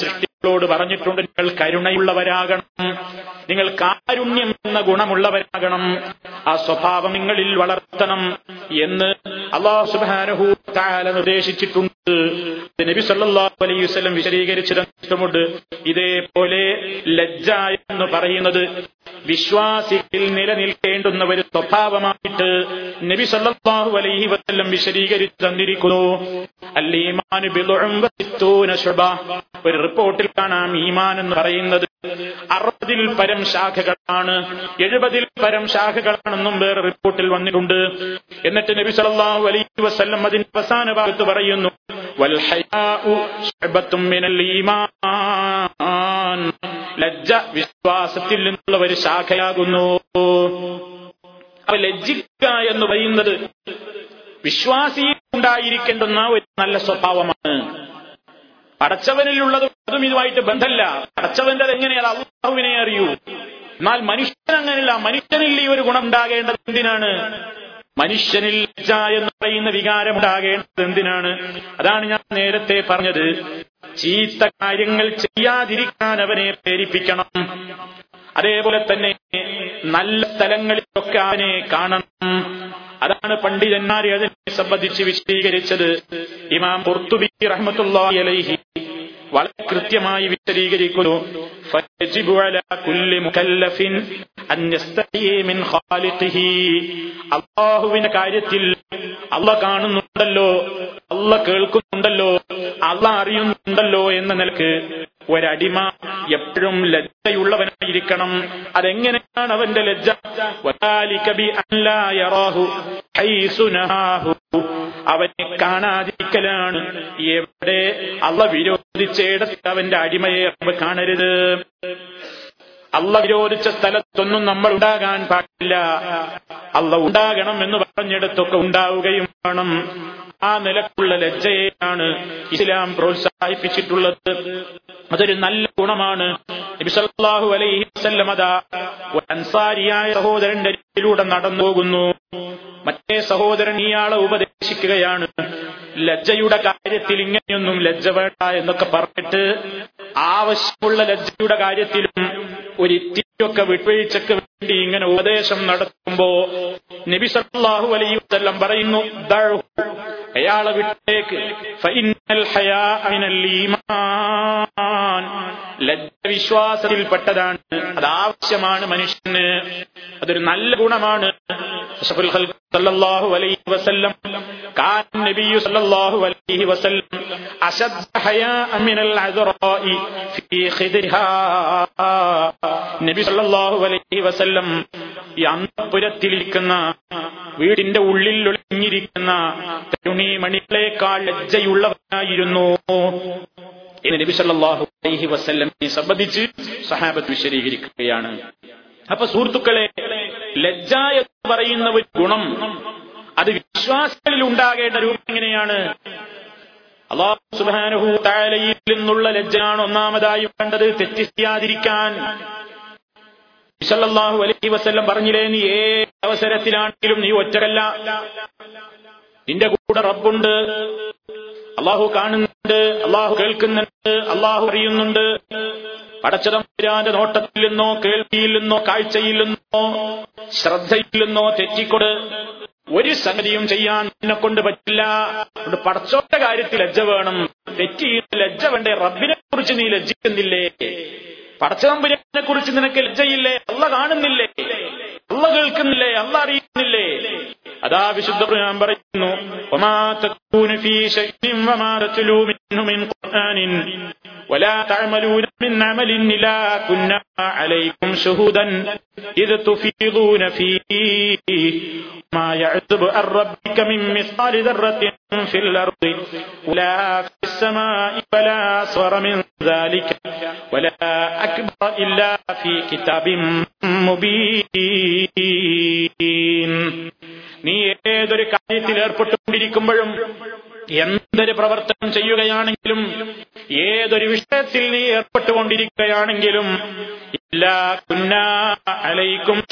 സൃഷ്ടികളോട് പറഞ്ഞിട്ടുണ്ട് നിങ്ങൾ കരുണയുള്ളവരാകണം. നിങ്ങൾ കാരുണ്യം എന്ന ഗുണമുള്ളവരാകണം. ആ സ്വഭാവം നിങ്ങളിൽ വളർത്തണം എന്ന് അള്ളാഹു സുബാനഹു താല നിർദ്ദേശിച്ചിട്ടുണ്ട്. നബി സല്ലാഹു അലൈഹി വസ്ലം വിശദീകരിച്ചു ഇതേപോലെ ലജ്ജ എന്ന് പറയുന്നത് വിശ്വാസികളിൽ നിലനിൽക്കേണ്ടുന്ന ഒരു സ്വഭാവമായിട്ട് നബി സല്ലാഹു അലൈഹി വസല്ലം വിശദീകരിച്ചു തന്നിരിക്കുന്നു. ഒരു റിപ്പോർട്ടിൽ കാണാം ഈമാൻ എന്ന് പറയുന്നത്. അറുപതിൽ പരം ശാഖകളാണ്. എഴുപതിൽ പരം ശാഖകളാണെന്നും വേറെ റിപ്പോർട്ടിൽ വന്നിട്ടുണ്ട്. എന്നിട്ട് നബി സല്ലല്ലാഹു അലൈഹി വസല്ലം അതിന്റെ അവസാന ഭാഗത്ത് പറയുന്നു വൽ മിനൽ ഈമാൻ. ലജ്ജ വിശ്വാസത്തിൽ നിന്നുള്ള ഒരു ശാഖയാകുന്നു. ലജ്ജിക്ക എന്ന് പറയുന്നത് വിശ്വാസി ഉണ്ടായിരിക്കേണ്ടുന്ന ഒരു നല്ല സ്വഭാവമാണ്. പടച്ചവനിലുള്ളത് അതും ഇതുമായിട്ട് ബന്ധമല്ല പടച്ചവന്റെ എങ്ങനെയാണ് അള്ളാഹുവിനെ അറിയൂ. എന്നാൽ മനുഷ്യൻ അങ്ങനെയല്ല മനുഷ്യനിൽ ഈ ഒരു ഗുണം ഉണ്ടാകേണ്ടത് എന്തിനാണ്? മനുഷ്യനിൽ എന്ന് പറയുന്ന വികാരം ഉണ്ടാകേണ്ടത് എന്തിനാണ്? അതാണ് ഞാൻ നേരത്തെ പറഞ്ഞത്. ചീത്ത കാര്യങ്ങൾ ചെയ്യാതിരിക്കാൻ അവനെ പ്രേരിപ്പിക്കണം. അതേപോലെ തന്നെ നല്ല സ്ഥലങ്ങളിലൊക്കെ അവനെ കാണണം. അതാണ് പണ്ഡിതന്മാരെ അതിനെ സംബന്ധിച്ച് വിശദീകരിച്ചത്. ഇമാം പുർത്തുബി റഹ്മത്തുള്ളി അലൈഹി വളരെ കൃത്യമായി വിശദീകരിക്കുന്നു. അള്ളാഹുവിന്റെ കാര്യത്തിൽ അള്ള കാണുന്നുണ്ടല്ലോ അള്ള കേൾക്കുന്നുണ്ടല്ലോ അള്ള അറിയുന്നുണ്ടല്ലോ എന്ന നിലയ്ക്ക് ഒരടിമ എപ്പോഴും ലജ്ജയുള്ളവനായിരിക്കണം. അതെങ്ങനെയാണ് അവന്റെ ലജ്ജ? അവനെ കാണാതിരിക്കലാണ്. എവിടെ അള്ള വിരോധിച്ചയിടത്ത് അവന്റെ അടിമയെ കാണരുത്. അള്ള വിരോധിച്ച സ്ഥലത്തൊന്നും നമ്മൾ ഉണ്ടാകാൻ പാടില്ല. അള്ള ഉണ്ടാകണം എന്ന് പറഞ്ഞെടുത്തൊക്കെ ഉണ്ടാവുകയും വേണം. ആ നിലക്കുള്ള ലജ്ജയെയാണ് ഇസ്ലാം പ്രോത്സാഹിപ്പിച്ചിട്ടുള്ളത്. അതൊരു നല്ല ഗുണമാണ്. അലൈഹി അൻസാരിയായ സഹോദരന്റെ നടന്നു പോകുന്നു മറ്റേ സഹോദരൻ ഇയാളെ ഉപദേശിക്കുകയാണ്. ലജ്ജയുടെ കാര്യത്തിൽ ഇങ്ങനെയൊന്നും ലജ്ജ വേണ്ട എന്നൊക്കെ പറഞ്ഞിട്ട് ആവശ്യമുള്ള ലജ്ജയുടെ കാര്യത്തിലും ഒരു ഇത്തിരിയൊക്കെ വിട്ടുവീഴ്ചക്ക് വേണ്ടി ഇങ്ങനെ ഉപദേശം നടത്തുമ്പോ നബി സല്ലല്ലാഹു അലൈഹി വസല്ലം പറയുന്നു. അയാളെ വിട്ടേക്ക് ഫഇന്നൽ പെട്ടതാണ് മിനൽ ലജ്ജ വിശ്വാസത്തിൽപ്പെട്ടതാണ് അത് ആവശ്യമാണ് മനുഷ്യന്. അതൊരു നല്ല ഗുണമാണ്. ഈ അന്തപുരത്തിലിരിക്കുന്ന വീടിന്റെ ഉള്ളിൽ ഒളിഞ്ഞിരിക്കുന്ന തരുണി മണികളെക്കാൾ ലജ്ജയുള്ളവനായിരുന്നു. എന്ന് നബി സല്ലല്ലാഹു അലൈഹി വസല്ലമിനെ സംബന്ധിച്ച് സഹാബത്ത് വിശദീകരിക്കുകയാണ്. അപ്പൊ സുഹൃത്തുക്കളെ ലജ്ജ എന്ന് പറയുന്ന ഒരു ഗുണം അത് വിശ്വാസികളിൽ ഉണ്ടാകേണ്ട രൂപം എങ്ങനെയാണ്? അള്ളാഹു സുബാനുഹു താലയിൽ നിന്നുള്ള ലജ്ജയാണ് ഒന്നാമതായി വേണ്ടത് തെറ്റ് ചെയ്യാതിരിക്കാൻ സല്ലല്ലാഹു അലൈഹി വസല്ലം പറഞ്ഞില്ലേ നീ ഏത് അവസരത്തിലാണെങ്കിലും നീ ഒറ്റകല്ല നിന്റെ കൂടെ റബ്ബുണ്ട്. അള്ളാഹു കാണുന്നുണ്ട് അള്ളാഹു കേൾക്കുന്നുണ്ട് അള്ളാഹു അറിയുന്നുണ്ട്. പടച്ചതമ്പുരാന്റെ നോട്ടത്തിൽ നിന്നോ കേൾവിയിൽ നിന്നോ കാഴ്ചയിൽ നിന്നോ ശ്രദ്ധയിൽ നിന്നോ തെറ്റിക്കൊട് ഒരു സംഗതിയും ചെയ്യാൻ എന്നെ കൊണ്ട് പറ്റില്ല. പടച്ചോന്റെ കാര്യത്തിൽ ലജ്ജ വേണം. തെറ്റി ലജ്ജ വേണ്ടേ? റബ്ബിനെ കുറിച്ച് നീ ലജ്ജിക്കുന്നില്ലേ? പടച്ചതമ്പുരാനെ കുറിച്ച് നിനക്ക് ലജ്ജയില്ലേ? അല്ല കാണുന്നില്ലേ? അല്ല കേൾക്കുന്നില്ലേ? അല്ല അറിയുന്നില്ലേ? അതാ വിശുദ്ധ ഞാൻ പറയുന്നു وما تكون في شيء وما تتلو منه من قرآن ولا تعملون من عمل إلا كنا عليكم شهودا إذ تفيضون فيه ما يعزب عن ربك من مثقال ذرة في الأرض ولا في السماء ولا أصغر من ذلك ولا أكبر إلا في كتاب مبين നീ ഏതൊരു കാര്യത്തിൽ ഏർപ്പെട്ടുകൊണ്ടിരിക്കുമ്പോഴും എന്തൊരു പ്രവർത്തനം ചെയ്യുകയാണെങ്കിലും ഏതൊരു വിഷയത്തിൽ നീ ഏർപ്പെട്ടുകൊണ്ടിരിക്കുകയാണെങ്കിലും അലൈക്കും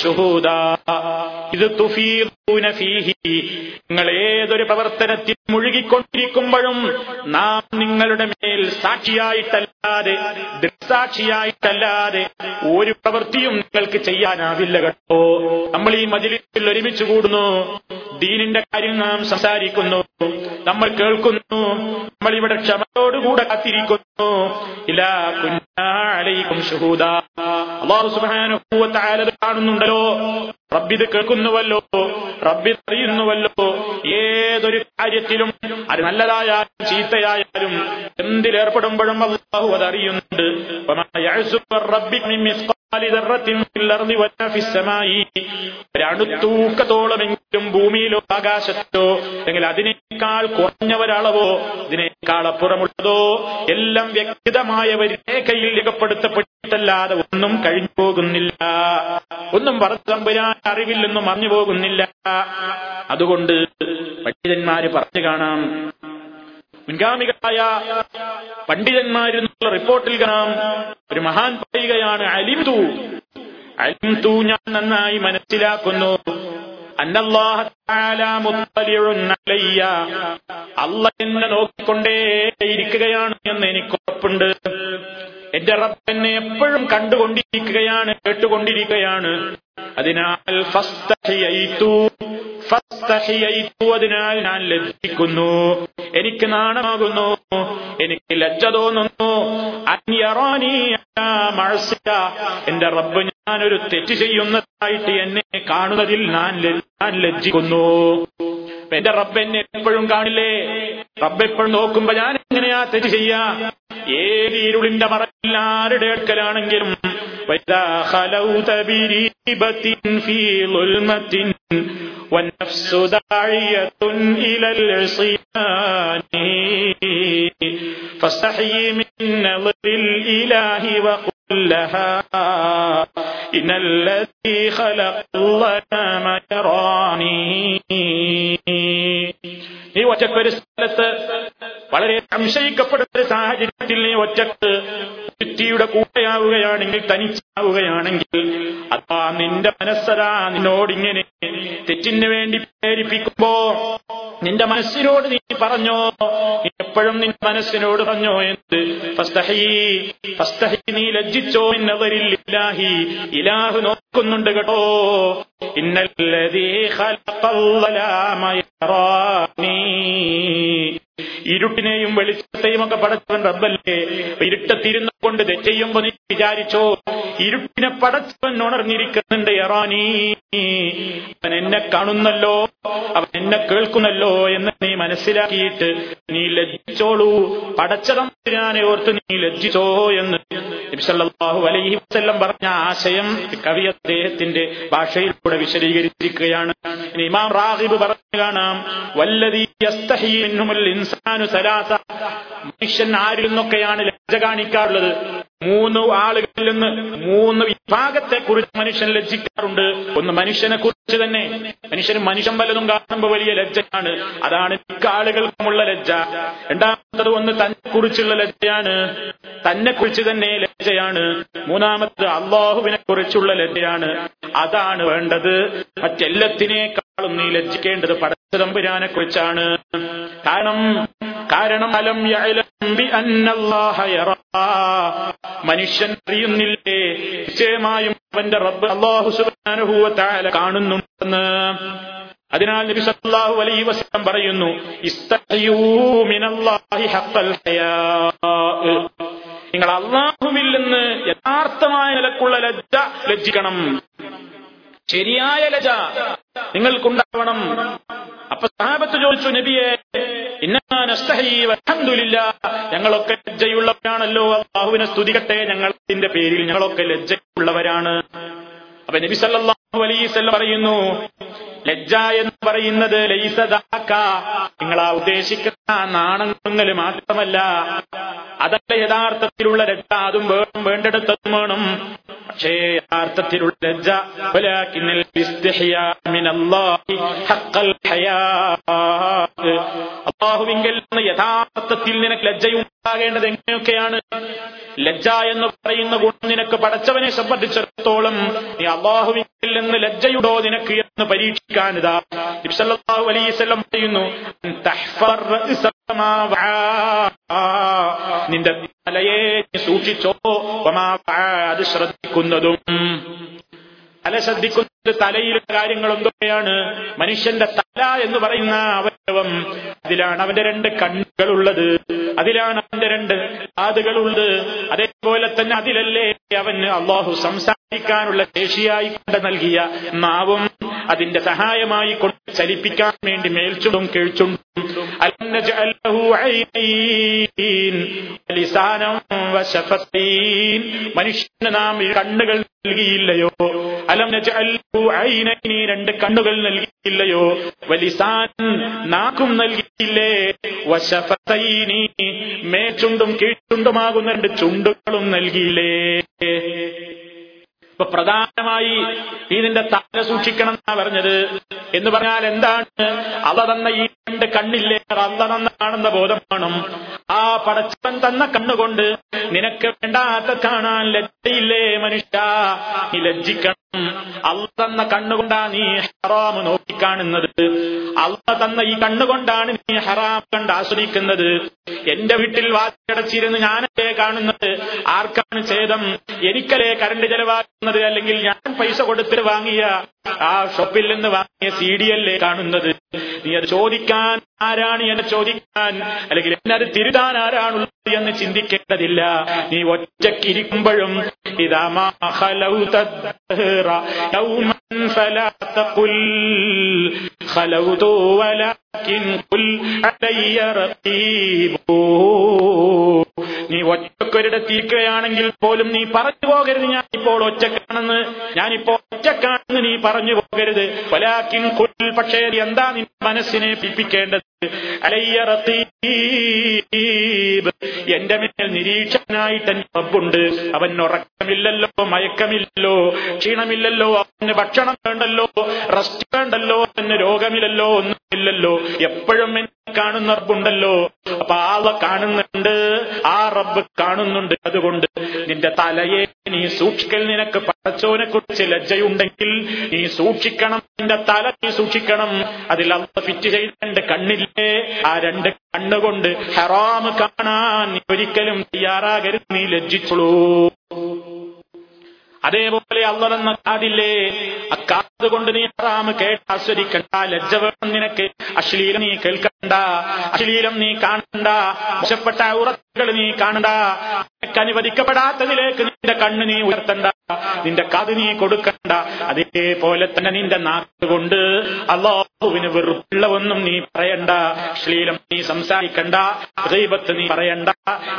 ഫീഹി. നിങ്ങൾ ഏതൊരു പ്രവർത്തനത്തിൽ മുഴുകിക്കൊണ്ടിരിക്കുമ്പോഴും നാം നിങ്ങളുടെ മേൽ സാക്ഷിയായിട്ടല്ലാതെ ദൃക്സാക്ഷിയായിട്ടല്ലാതെ ഒരു പ്രവൃത്തിയും നിങ്ങൾക്ക് ചെയ്യാനാവില്ല കേട്ടോ. നമ്മൾ ഈ മജിലിൽ ഒരുമിച്ച് കൂടുന്നു. ദീനിന്റെ കാര്യം നാം സംസാരിക്കുന്നു. നമ്മൾ കേൾക്കുന്നു. നമ്മൾ ഇവിടെ ക്ഷമയോടുകൂടെ കാത്തിരിക്കുന്നു. ഇല്ല കുഞ്ഞാലയിക്കും ഷഹൂദ അള്ളാഹു സുബാനുഭൂവത്തായാലത് കാണുന്നുണ്ടല്ലോ. റബ്ബിത് കേൾക്കുന്നുവല്ലോ റബ്ബിത് അറിയുന്നുവല്ലോ. ഏതൊരു കാര്യത്തിലും അത് നല്ലതായാലും ചീത്തയായാലും എന്തിലേർപ്പെടുമ്പോഴും അള്ളാഹു അത് അറിയുന്നുണ്ട് ഒരണുത്തൂക്കത്തോളമെങ്കിലും ഭൂമിയിലോ ആകാശത്തോ അല്ലെങ്കിൽ അതിനേക്കാൾ കുറഞ്ഞ ഒരളവോ ഇതിനേക്കാൾ അപ്പുറമുള്ളതോ എല്ലാം വ്യക്തിതമായ ഒരു രേഖയിൽ രേഖപ്പെടുത്തപ്പെട്ടിട്ടല്ലാതെ ഒന്നും കഴിഞ്ഞു പോകുന്നില്ല ഒന്നും പറത്തമ്പുരാൻ നിന്നും മറിഞ്ഞു പോകുന്നില്ല. അതുകൊണ്ട് പണ്ഡിതന്മാര് പറഞ്ഞു കാണാം. മുൻഗാമികളായ പണ്ഡിതന്മാരെന്നുള്ള റിപ്പോർട്ടിൽ കാണാം. ഒരു മഹാൻ പറയുകയാണ് അലിംതു. അലിംതു ഞാൻ നന്നായി മനസ്സിലാക്കുന്നു. അല്ല എന്നെ നോക്കിക്കൊണ്ടേയിരിക്കുകയാണ് എന്ന് എനിക്ക് ഉറപ്പുണ്ട്. എന്റെ റബ്ബ് എന്നെ എപ്പോഴും കണ്ടുകൊണ്ടിരിക്കുകയാണ് കേട്ടുകൊണ്ടിരിക്കുകയാണ്. അതിനാൽ അതിനാൽ ഞാൻ ലജ്ജിക്കുന്നു. എനിക്ക് നാണമാകുന്നു എനിക്ക് ലജ്ജ തോന്നുന്നു. എന്റെ റബ്ബ് ഞാനൊരു തെറ്റ് ചെയ്യുന്നതായിട്ട് എന്നെ കാണുന്നതിൽ ഞാൻ ഞാൻ ലജ്ജിക്കുന്നു എന്റെ റബ്ബ് എന്നെ എപ്പോഴും കാണില്ലേ റബ്ബ് എപ്പോഴും നോക്കുമ്പോ ഞാൻ എങ്ങനെയാ തെറ്റ് ചെയ്യാ ഏത് ഇരുളിന്റെ മറയിൽ ആരുടെ അടുക്കലാണെങ്കിലും وإذا خلوت بريبة في ظلمة والنفس داعية إلى العصيان فاستحي من نظر الإله وقل لها إن الذي خلق الظلام يراني നീ ഒറ്റക്കൊരു സ്ഥലത്ത് വളരെ സംശയിക്കപ്പെടുന്ന ഒരു സാഹചര്യത്തിൽ നീ ഒറ്റക്ക് ചുറ്റിയുടെ കൂടെയാവുകയാണെങ്കിൽ തനിച്ചാവുകയാണെങ്കിൽ അതാ നിന്റെ മനസ്സതാ നിന്നോടിങ്ങനെ തെറ്റിന് വേണ്ടി പ്രേരിപ്പിക്കുമ്പോ നിന്റെ മനസ്സിനോട് നീ പറഞ്ഞോ നീ എപ്പോഴും നിന്റെ മനസ്സിനോട് പറഞ്ഞോ എന്ത് ഫസ്തഹി ഫസ്തഹി നീ ലജ്ജിച്ചോ എന്നവരില്ലാഹി ഇലാഹു നോക്കുന്നുണ്ട് കേട്ടോ. ഇരുട്ടിനെയും വെളിച്ചത്തെയും ഒക്കെ പടച്ചവൻ റബ്ബല്ലേ? ഇരുട്ടത്തിരുന്ന കൊണ്ട് തെറ്റെയ്യുമ്പോ നീ വിചാരിച്ചോ? ഇരുട്ടിനെ പടച്ചവൻ ഉണർന്നിരിക്കുന്നുണ്ട് എറാനീ അവൻ എന്നെ കാണുന്നല്ലോ അവൻ എന്നെ കേൾക്കുന്നല്ലോ എന്ന് നീ മനസ്സിലാക്കിയിട്ട് നീ ലജ്ജിച്ചോളൂ. പടച്ചതമ്പുരാനെ ഓർത്ത് നീ ലജ്ജിച്ചോ എന്ന് നബിസല്ലാഹു അലൈഹി വസ്ല്ലം പറഞ്ഞ ആശയം കവി അദ്ദേഹത്തിന്റെ ഭാഷയിലൂടെ വിശദീകരിച്ചിരിക്കുകയാണ്. ഇമാം റാഹിബ് പറഞ്ഞു കാണാം വല്ലതീ ഇൻസാനു സലാസ. മനുഷ്യൻ ആരിൽ നിന്നൊക്കെയാണ് ലജ്ജ കാണിക്കാറുള്ളത്? മൂന്ന് ആളുകളിൽ നിന്ന് മൂന്ന് വിഭാഗത്തെ കുറിച്ച് മനുഷ്യൻ ലജ്ജിക്കാറുണ്ട്. ഒന്ന് മനുഷ്യനെ കുറിച്ച് തന്നെ. മനുഷ്യന് മനുഷ്യൻ വല്ലതും കാണുമ്പോൾ വലിയ ലജ്ജയാണ്. അതാണ് മിക്ക ആളുകൾക്കുമുള്ള ലജ്ജ. രണ്ടാമത്തത് ഒന്ന് തന്നെ കുറിച്ചുള്ള ലജ്ജയാണ്. തന്നെ കുറിച്ച് തന്നെ ലജ്ജയാണ്. മൂന്നാമത്തത് അള്ളാഹുവിനെ കുറിച്ചുള്ള ലജ്ജയാണ്. അതാണ് വേണ്ടത്. മറ്റെല്ലാത്തിനേക്കാളും നീ ലജ്ജിക്കേണ്ടത് പടച്ചതമ്പുരാനെ കുറിച്ചാണ് കാരണം കാരണം അലം മനുഷ്യൻ അറിയുന്നില്ലേ? നിശ്ചയമായും അവന്റെ റബ്ബ് അള്ളാഹു തആല കാണുന്നുണ്ടെന്ന്. അതിനാൽ നബി സല്ലല്ലാഹു അലൈഹി വസല്ലം പറയുന്നു മിനല്ലാഹി ഹഖൽ ഹയാ നിങ്ങൾ അള്ളാഹുവിൽ നിന്ന് യഥാർത്ഥമായ നിലക്കുള്ള ലജ്ജ ലജ്ജിക്കണം. ശരിയായ ലജ നിങ്ങൾക്കുണ്ടാവണം. അപ്പൊ സഹാബത്ത് ചോദിച്ചു നബിയെ ഞങ്ങളൊക്കെ ലജ്ജയുള്ളവരാണല്ലോ. അള്ളാഹുവിനെ സ്തുതികട്ടെ ഞങ്ങളതിന്റെ പേരിൽ ഞങ്ങളൊക്കെ ലജ്ജയുള്ളവരാണ്. അപ്പൊ നബി വസല്ലം പറയുന്നു ലജ്ജ എന്ന് പറയുന്നത് നിങ്ങൾ ആ ഉദ്ദേശിക്കുന്ന നാണങ്ങൾ മാത്രമല്ല അതല്ല യഥാർത്ഥത്തിലുള്ള ലജ്ജ അതും വേണം വേണ്ടെടുത്തതും വേണം. പക്ഷേ യഥാർത്ഥത്തിലുള്ള ലജ്ജ അള്ളാഹുവിങ്കൽ നിന്ന് യഥാർത്ഥത്തിൽ നിനക്ക് ലജ്ജയുണ്ടാകേണ്ടത് എങ്ങനെയൊക്കെയാണ്? ലജ്ജ എന്ന് പറയുന്ന ഗുണം നിനക്ക് പടച്ചവനെ സംബന്ധിച്ചിടത്തോളം നീ അള്ളാഹുവിൽ നിന്ന് ലജ്ജയുടോ നിനക്ക് എന്ന് പരീക്ഷിക്കാൻ ഇതാ നബിസല്ലല്ലാഹു അലൈഹി വസല്ലം പറയുന്നു. നിന്റെ തലയെ സൂക്ഷിച്ചോ. അത് ശ്രദ്ധിക്കുന്നതും തല ശ്രദ്ധിക്കുന്നത് തലയിലെ കാര്യങ്ങൾ എന്തൊക്കെയാണ് മനുഷ്യന്റെ തല എന്ന് പറയുന്ന അവയവം അതിലാണ് അവന്റെ രണ്ട് കണ്ണുകളുള്ളത്. അതിലാണ് അവന്റെ രണ്ട് കാതുകളുള്ളത്. അതേപോലെ തന്നെ അതിലല്ലേ അവന് അള്ളാഹു സംസാരിക്കാനുള്ള ശേഷിയായി കൊണ്ട് നൽകിയ നാവും അതിന്റെ സഹായമായി കൊണ്ട് ചലിപ്പിക്കാൻ വേണ്ടി മേൽച്ചുണ്ടും കീഴ്ച്ചുണ്ടും അലം نجعل له ഐനൈൻ ലിസാനം വശഫത്തൈൻ മനുഷ്യന് നാം കണ്ണുകൾ നൽകിയില്ലയോ? അലം നജ്അൽ ലഹു ഐനൈനി രണ്ട് കണ്ണുകൾ നൽകിയില്ലയോ? വലിസാൻ നാക്കും നൽകിയില്ലേ? വശഫത്തൈനി മേച്ചുണ്ടും കീഴ്ചുണ്ടുമാകുന്ന രണ്ട് ചുണ്ടുകളും നൽകിയില്ലേ? ഇപ്പൊ പ്രധാനമായി നീ നിന്റെ തല സൂക്ഷിക്കണം എന്നാ പറഞ്ഞത്. എന്ന് പറഞ്ഞാൽ എന്താണ്? അത തന്ന ഈ രണ്ട് കണ്ണില്ലേ? അല്ല ബോധമാണ് ബോധം ആ പടച്ചവൻ തന്ന കണ്ണുകൊണ്ട് നിനക്ക് വേണ്ടാത്ത കാണാൻ ലജ്ജയില്ലേ മനുഷ്യ? നീ ലജ്ജിക്കണം. അല്ല തന്ന കണ്ണുകൊണ്ടാ നീ ഹറാം നോക്കിക്കാണുന്നത്. അള്ള തന്ന ഈ കണ്ണുകൊണ്ടാണ് നീ ഹറാം കണ്ട് ആസ്വദിക്കുന്നത്. എന്റെ വീട്ടിൽ വാച്ചടച്ചിരുന്ന് ഞാനല്ലേ കാണുന്നത്? ആർക്കാണ് ഛേദം? എനിക്കല്ലേ കറണ്ട് ചെലവാക്കുന്നത്? അല്ലെങ്കിൽ ഞാൻ പൈസ കൊടുത്തിട്ട് വാങ്ങിയ ആ ഷോപ്പിൽ നിന്ന് വാങ്ങിയ സി ഡി അല്ലേ കാണുന്നത്? നീ അത് ചോദിക്കാൻ ആരാണ്? എന്നെ ചോദിക്കാൻ. അല്ലെങ്കിൽ എന്നെ അത് തിരുതാൻ ആരാണുള്ളത് എന്ന് ചിന്തിക്കേണ്ടതില്ല. നീ ഒറ്റക്കിരിക്കുമ്പോഴും ഇതാ നീ ഒറ്റക്കൊരിടത്തിരിക്കുകയാണെങ്കിൽ പോലും നീ പറഞ്ഞു പോകരുത്. ഞാൻ ഇപ്പോൾ ഒറ്റക്കാണെന്ന് ഞാനിപ്പോ ഒറ്റക്കാണെന്ന് നീ പറഞ്ഞു പോകരുത്. പലാക്കിൻ കുൽ പക്ഷേ എന്താ നിന്റെ മനസ്സിനെ പിപ്പിക്കേണ്ടത്? എന്റെ മേൽ നിരീക്ഷനായിട്ട് എന്റെ റബ്ബുണ്ട് അവൻ ഉറക്കമില്ലല്ലോ മയക്കമില്ലല്ലോ ക്ഷീണമില്ലല്ലോ അവന് ഭക്ഷണം വേണ്ടല്ലോ റെസ്റ്റ് വേണ്ടല്ലോ അവന് രോഗമില്ലല്ലോ ഒന്നുമില്ലല്ലോ. എപ്പോഴും എന്നെ കാണുന്ന റബ്ബുണ്ടല്ലോ അപ്പൊ ആളെ കാണുന്നുണ്ട്. ആ റബ്ബ് കാണുന്നുണ്ട് അതുകൊണ്ട് നിന്റെ തലയെ നീ സൂക്ഷിക്കൽ. നിനക്ക് പടച്ചോനെ കുറിച്ച് ലജ്ജയുണ്ടെങ്കിൽ നീ സൂക്ഷിക്കണം. നിന്റെ തല നീ സൂക്ഷിക്കണം. അതിൽ അള്ള ഫിറ്റ് ചെയ്ത രണ്ട് കണ്ണില്ലേ? ആ രണ്ട് കണ്ണുകൊണ്ട് ഹറാമ് കാണാൻ നീ ഒരിക്കലും തയ്യാറാകരുത്. നീ ലജ്ജിച്ചുള്ളൂ അതേപോലെ അള്ളനെന്ന കാതില്ലേ? അക്കാത് കൊണ്ട് നീ ഹറാമ് കേട്ട് ആസ്വദിക്കണ്ട. ലജ്ജ വേണം നിനക്ക്. അശ്ലീലം നീ കേൾക്കണ്ട. അശ്ലീലം നീ കാണണ്ട. മോശപ്പെട്ട ഉറത്തുകൾ നീ കാണണ്ട. അനുവദിക്കപ്പെടാത്തതിലേക്ക് നിന്റെ കണ്ണ് നീ ഉയർത്തണ്ട. നിന്റെ കാത് നീ കൊടുക്കണ്ട. അതേപോലെ തന്നെ നിന്റെ നാക്ക് കൊണ്ട് അള്ളാഹുവിന് വെറുപ്പുള്ള ഒന്നും നീ പറയണ്ട. ശ്ലീലം നീ സംസാരിക്കണ്ട. ദൈവത്ത് നീ പറയണ്ട.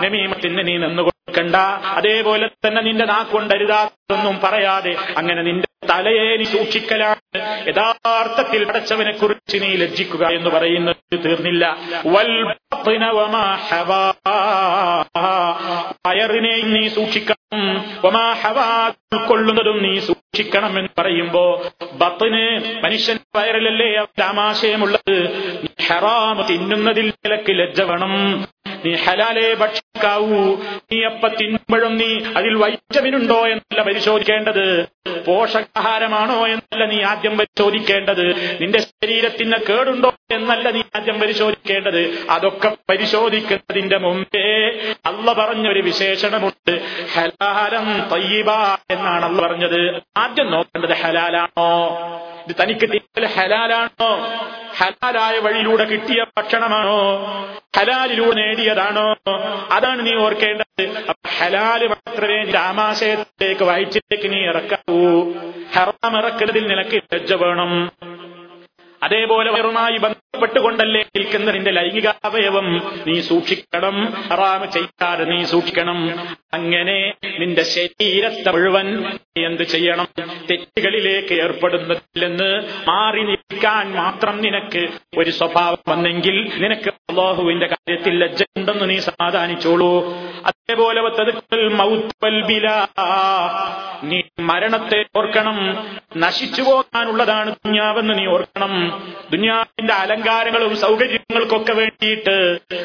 നമീമത്തിന് നീ നിന്ന് കൊടുക്കണ്ട അതേപോലെ തന്നെ നിന്റെ നാക്കൊണ്ടരുതാത്തൊന്നും പറയാതെ അങ്ങനെ നിന്റെ തലയെ നീ സൂക്ഷിക്കലാണ്. യഥാർത്ഥത്തിൽ പടച്ചവനെ കുറിച്ച് നീ ലജ്ജിക്കുക എന്ന് പറയുന്നത് തീർന്നില്ല. വയറിനെയും നീ സൂക്ഷിക്കണം. ഉൾക്കൊള്ളുന്നതും നീ സൂക്ഷിക്കണം എന്ന് പറയുമ്പോ ബത്തിന് മനുഷ്യൻ വയറിലല്ലേ അവന്റെ ആമാശയമുള്ളത്? ഹറാം തിന്നുന്നതിൽ നിലയ്ക്ക് ലജ്ജ വേണം. നീ ഹലാലെ ഭക്ഷിക്കാവൂ. നീ അപ്പ തിന്നുമ്പോഴും നീ അതിൽ വൈറ്റമിൻ ഉണ്ടോ എന്നല്ല പരിശോധിക്കേണ്ടത്. പോഷകാഹാരമാണോ എന്നല്ല നീ ആദ്യം പരിശോധിക്കേണ്ടത്. നിന്റെ ശരീരത്തിന് കേടുണ്ടോ എന്നല്ല നീ ആദ്യം പരിശോധിക്കേണ്ടത്. അതൊക്കെ പരിശോധിക്കുന്നതിന്റെ മുമ്പേ അല്ല പറഞ്ഞൊരു വിശേഷണമുണ്ട്. ഹലാലം തയ്യബ എന്നാണ് അള്ള പറഞ്ഞത്. ആദ്യം നോക്കേണ്ടത് ഹലാലാണോ? ഇത് തനിക്ക് ഹലാലാണോ? ഹലാലായ വഴിയിലൂടെ കിട്ടിയ ഭക്ഷണമാണോ? ഹലാലിലൂടെ നേടിയതാണോ അതാണ് നീ ഓർക്കേണ്ടത്. ഹലാൽ മാത്രമേ നിന്റെ ആമാശയത്തിലേക്ക് നീ ഇറക്കാവൂ. ഹറാം ഇറക്കുന്നതിൽ നിനക്ക് ലജ്ജ വേണം. അതേപോലെ വയറുമായി ബന്ധപ്പെട്ടുകൊണ്ടല്ലേ നിൽക്കുന്ന നിന്റെ ലൈംഗികാവയവം നീ സൂക്ഷിക്കണം. ഹറാമ് ചെയ്യാതെ നീ സൂക്ഷിക്കണം. അങ്ങനെ നിന്റെ ശരീരത്തെ മുഴുവൻ എന്ത് ചെയ്യണം? തെറ്റുകളിലേക്ക് ഏർപ്പെടുന്നതില്ലെന്ന് മാറി നിൽക്കാൻ മാത്രം നിനക്ക് ഒരു സ്വഭാവം വന്നെങ്കിൽ നിനക്ക് അള്ളാഹുവിന്റെ കാര്യത്തിൽ ലജ്ജയുണ്ടെന്ന് നീ സമാധാനിച്ചോളൂ. അതേപോലെ നീ മരണത്തെ ഓർക്കണം. നശിച്ചു പോകാനുള്ളതാണ് ദുഞ്ഞാവെന്ന് നീ ഓർക്കണം. ദുഞ്ഞാവിന്റെ അലങ്കാരങ്ങളും സൗകര്യങ്ങൾക്കൊക്കെ വേണ്ടിയിട്ട്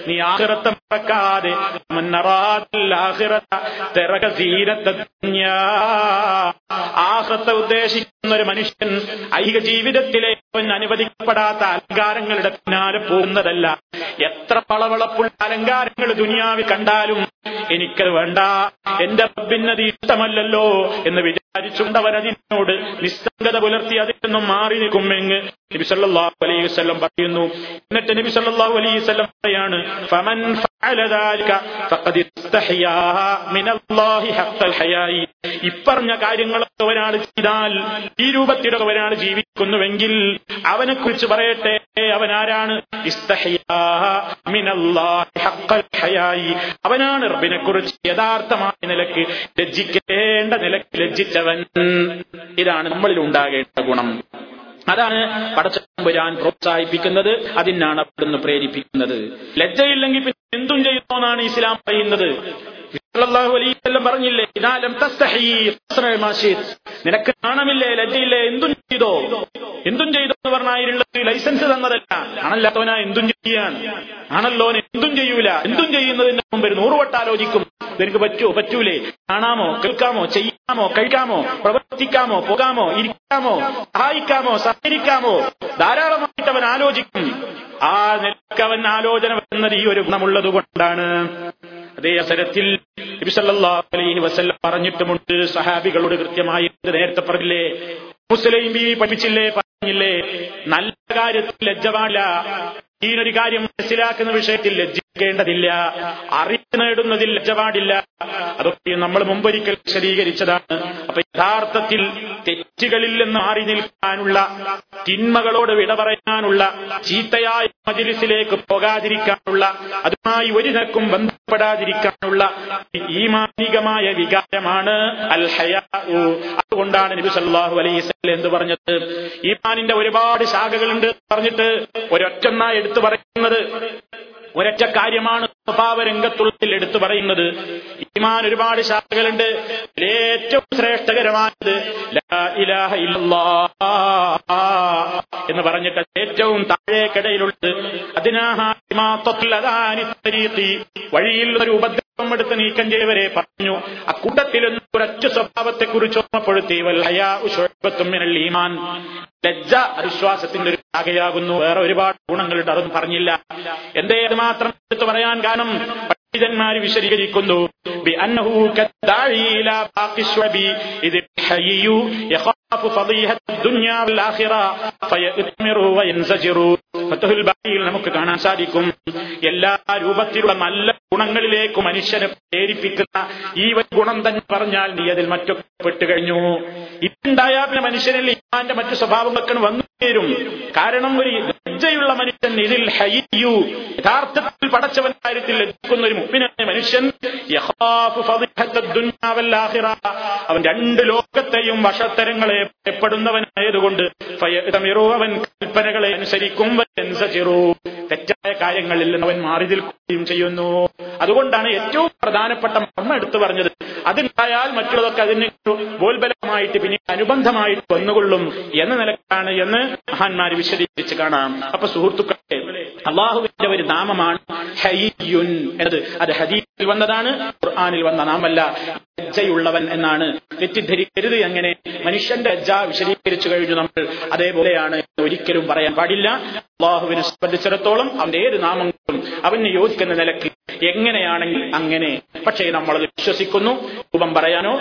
നീ ആഹ്റത്തെ മറക്കാതെ ആഹ്റത്ത ഉദ്ദേശിക്കുന്ന ഒരു മനുഷ്യൻ ഐഹിക ജീവിതത്തിലെ അവൻ അനുവദിക്കപ്പെടാത്ത അലങ്കാരങ്ങളുടെ പിന്നാലെ പോകുന്നതല്ല. എത്ര പളവളപ്പുള്ള അലങ്കാരങ്ങൾ ദുനിയാവിൽ കണ്ടാലും എനിക്കത് വേണ്ട. എന്റെ റബ്ബിനത് ഇഷ്ടമല്ലല്ലോ എന്ന് വിചാരിച്ചുകൊണ്ടവൻ അതിനോട് നിസ്സംഗത പുലർത്തി അതിൽ നിന്നും മാറി നിൽക്കുമെന്ന് നബി സല്ലല്ലാഹു അലൈഹി വസല്ലം പറയുന്നു. എന്നിട്ട് നബി സല്ലല്ലാഹു അലൈഹി വസല്ലം പറയാണ് ഫമൻ ഇപ്പറഞ്ഞ കാര്യങ്ങളൊക്കെ ഒരാൾ ചെയ്താൽ ഈ രൂപത്തിലൊക്കെ ഒരാൾ ജീവിക്കുന്നുവെങ്കിൽ അവനെ കുറിച്ച് പറയട്ടെ അവൻ ആരാണ്? അവനാണ് റബ്ബിനെ കുറിച്ച് യഥാർത്ഥമായ നിലയ്ക്ക് ലജ്ജിക്കേണ്ട നിലയ്ക്ക് ലജ്ജിച്ചവൻ. ഇതാണ് നമ്മളിൽ ഉണ്ടാകേണ്ട ഗുണം. അതാണ് പടച്ചമ്പുരാൻ പ്രോത്സാഹിപ്പിക്കുന്നത് അതിനാണ് അവിടുന്ന് പ്രേരിപ്പിക്കുന്നത്. ലജ്ജയില്ലെങ്കിൽ പിന്നെ എന്തും ചെയ്യുന്നോന്നാണ് ഇസ്ലാം പറയുന്നത്. അലൈഹി വസല്ലം പറഞ്ഞില്ലേ ശിത്. നിനക്ക് നാണമില്ലേ ലജ്ജയില്ലേ എന്തും ചെയ്തോ? എന്തും ചെയ്തോ എന്ന് പറഞ്ഞായിരുന്നത് ലൈസൻസ് തന്നതല്ല. ആണല്ലാത്തവനാ എന്തും ചെയ്യാൻ. ആണല്ലോ എന്തും ചെയ്യൂല. എന്തും ചെയ്യുന്നതിന്റെ മുമ്പ് നൂറുവട്ടം ആലോചിക്കും. നിനക്ക് പറ്റുമോ പറ്റൂലേ. കാണാമോ? കേൾക്കാമോ? ചെയ്യാമോ? കഴിക്കാമോ? പ്രവർത്തിക്കാമോ? പോകാമോ? ഇരിക്കാമോ? സഹായിക്കാമോ? സഹകരിക്കാമോ? ധാരാളമായിട്ട് അവൻ ആലോചിക്കും. ആ നിലയ്ക്ക് അവൻ ആലോചന വരുന്നത് ഈ ഒരു ഗുണമുള്ളത് കൊണ്ടാണ് അതേ അവസരത്തിൽ അലൈഹി വസല്ലം പറഞ്ഞിട്ടുമുണ്ട് സഹാബികളോട് കൃത്യമായി നേരത്തെ പറഞ്ഞില്ലേ? മുസ്ലിം പഠിച്ചില്ലേ? പറഞ്ഞില്ലേ? നല്ല കാര്യത്തിൽ ലജ്ജ ഈ ഒരു കാര്യം മനസ്സിലാക്കുന്ന വിഷയത്തിൽ ലജ്ജിക്കേണ്ടതില്ല അറിവ് നേടുന്നതിൽ ലജ്ജപാടില്ല. അതൊക്കെ നമ്മൾ മുമ്പൊരിക്കൽ വിശദീകരിച്ചതാണ്. അപ്പൊ യഥാർത്ഥത്തിൽ തെറ്റുകളിൽ നിന്ന് മാറി നിൽക്കാനുള്ള തിന്മകളോട് വിട പറയാനുള്ള ചീത്തയായ മജിലിസിലേക്ക് പോകാതിരിക്കാനുള്ള അതുമായി ഒരു നിരക്കും ബന്ധപ്പെടാതിരിക്കാനുള്ള ഈമാനികമായ വികാരമാണ് അൽ ഹയാ അതുകൊണ്ടാണ് നബി സല്ലല്ലാഹു അലൈഹി വസല്ലം എന്ന് പറഞ്ഞത്? ഈമാനിന്റെ ഒരുപാട് ശാഖകളുണ്ട് പറഞ്ഞിട്ട് ഒരൊറ്റൊന്നായി എടുത്തു പറയുന്നത് ഒരൊറ്റ കാര്യമാണ് സ്വഭാവ രംഗത്തുള്ളതിൽ എടുത്തു പറയുന്നത്. ഈമാൻ ഒരുപാട് ശാഖകളുണ്ട്. ഏറ്റവും ശ്രേഷ്ഠകരമായത് ഇലാഹ എന്ന് പറഞ്ഞിട്ട് ഏറ്റവും താഴേക്കിടയിലുള്ളത്. അതിനാഹാത്മാത്വത്തിലതാനി വഴിയിൽ ഒരു ഉപദ്രവം എടുത്ത് നീക്കം ചെയ്തവരെ പറഞ്ഞു. സ്വഭാവത്തെ കുറിച്ച് ഓർമ്മപ്പെടുത്തി. വല്ലയാത്തും ഈമാൻ. ലജ്ജ അവിശ്വാസത്തിന്റെ ശാഖയാകുന്നു വേറെ ഒരുപാട് ഗുണങ്ങളുണ്ട് അതൊന്നും പറഞ്ഞില്ല എന്തേ അത് മാത്രം എടുത്തു പറയാൻ കാരണം പണ്ഡിതന്മാര് വിശദീകരിക്കുന്നു بأنه كالداعي إلى باقي الشعب إذ الحيي يخاف فضيحة الدنيا والآخرة فيأتمر وينزجر ഫത്തഹുൽ ബാരിയിൽ നമുക്ക് കാണാൻ സാധിക്കും എല്ലാ രൂപത്തിലുള്ള നല്ല ഗുണങ്ങളിലേക്ക് മനുഷ്യനെ പ്രേരിപ്പിക്കുന്ന ഈ ഒരു ഗുണം തന്നെ പറഞ്ഞാൽ നീ അതിൽ മറ്റൊക്കെ പെട്ടുകഴിഞ്ഞു ഇതുണ്ടായാൽ പിന്നെ മനുഷ്യനിൽ ഇമാന്റെ മറ്റു സ്വഭാവങ്ങളൊക്കെ വന്നു ചേരും കാരണം ഒരു ലജ്ജയുള്ള മനുഷ്യൻ ഇതിൽ ഹയ്യു യഥാർത്ഥത്തിൽ പടച്ചവൻ കാര്യത്തിൽ ലജ്ജിക്കുന്ന ഒരു മുപ്പിനായ മനുഷ്യൻ. അവൻ രണ്ട് ലോകത്തെയും വഷത്തരങ്ങളെ ഭയപ്പെടുന്നവനായതുകൊണ്ട് അവൻ കൽപ്പനകളെ അനുസരിക്കും. തെറ്റായ കാര്യങ്ങളിൽ നിന്ന് അവൻ മാറി നിൽക്കുകയും ചെയ്യുന്നു. അതുകൊണ്ടാണ് ഏറ്റവും പ്രധാനപ്പെട്ട മർമ്മ എടുത്തു പറഞ്ഞത്. അതുണ്ടായാൽ മറ്റുള്ളതൊക്കെ അതിന് ബോൽബലമായിട്ട് പിന്നെ അനുബന്ധമായിട്ട് വന്നുകൊള്ളും എന്ന നിലക്കാണ് എന്ന് മഹാന്മാർ വിശദീകരിച്ച് കാണാം. അപ്പൊ സുഹൃത്തുക്കളെ അള്ളാഹുവിന്റെ ഒരു നാമമാണ് ഹയ്യുൻ എന്നത്. അത് ഹദീസിൽ വന്നതാണ് ഖുർആാനിൽ വന്ന നാമല്ല. ലജ്ജയുള്ളവൻ എന്നാണ് തെറ്റിദ്ധരിക്കരുത് എങ്ങനെ? മനുഷ്യന്റെ ലജ്ജ വിശദീകരിച്ചു കഴിഞ്ഞു നമ്മൾ. അതേപോലെയാണ് ഒരിക്കലും പറയാൻ പാടില്ല. അള്ളാഹുവിനെ സംബന്ധിച്ചിടത്തോളം അവന്റെ ഏത് നാമങ്ങളും അവന് യോജിക്കുന്ന നിലയ്ക്ക് എങ്ങനെയാണെങ്കിൽ അങ്ങനെ. പക്ഷേ നമ്മൾ അത് വിശ്വസിക്കുന്നു. രൂപം പറയാനോ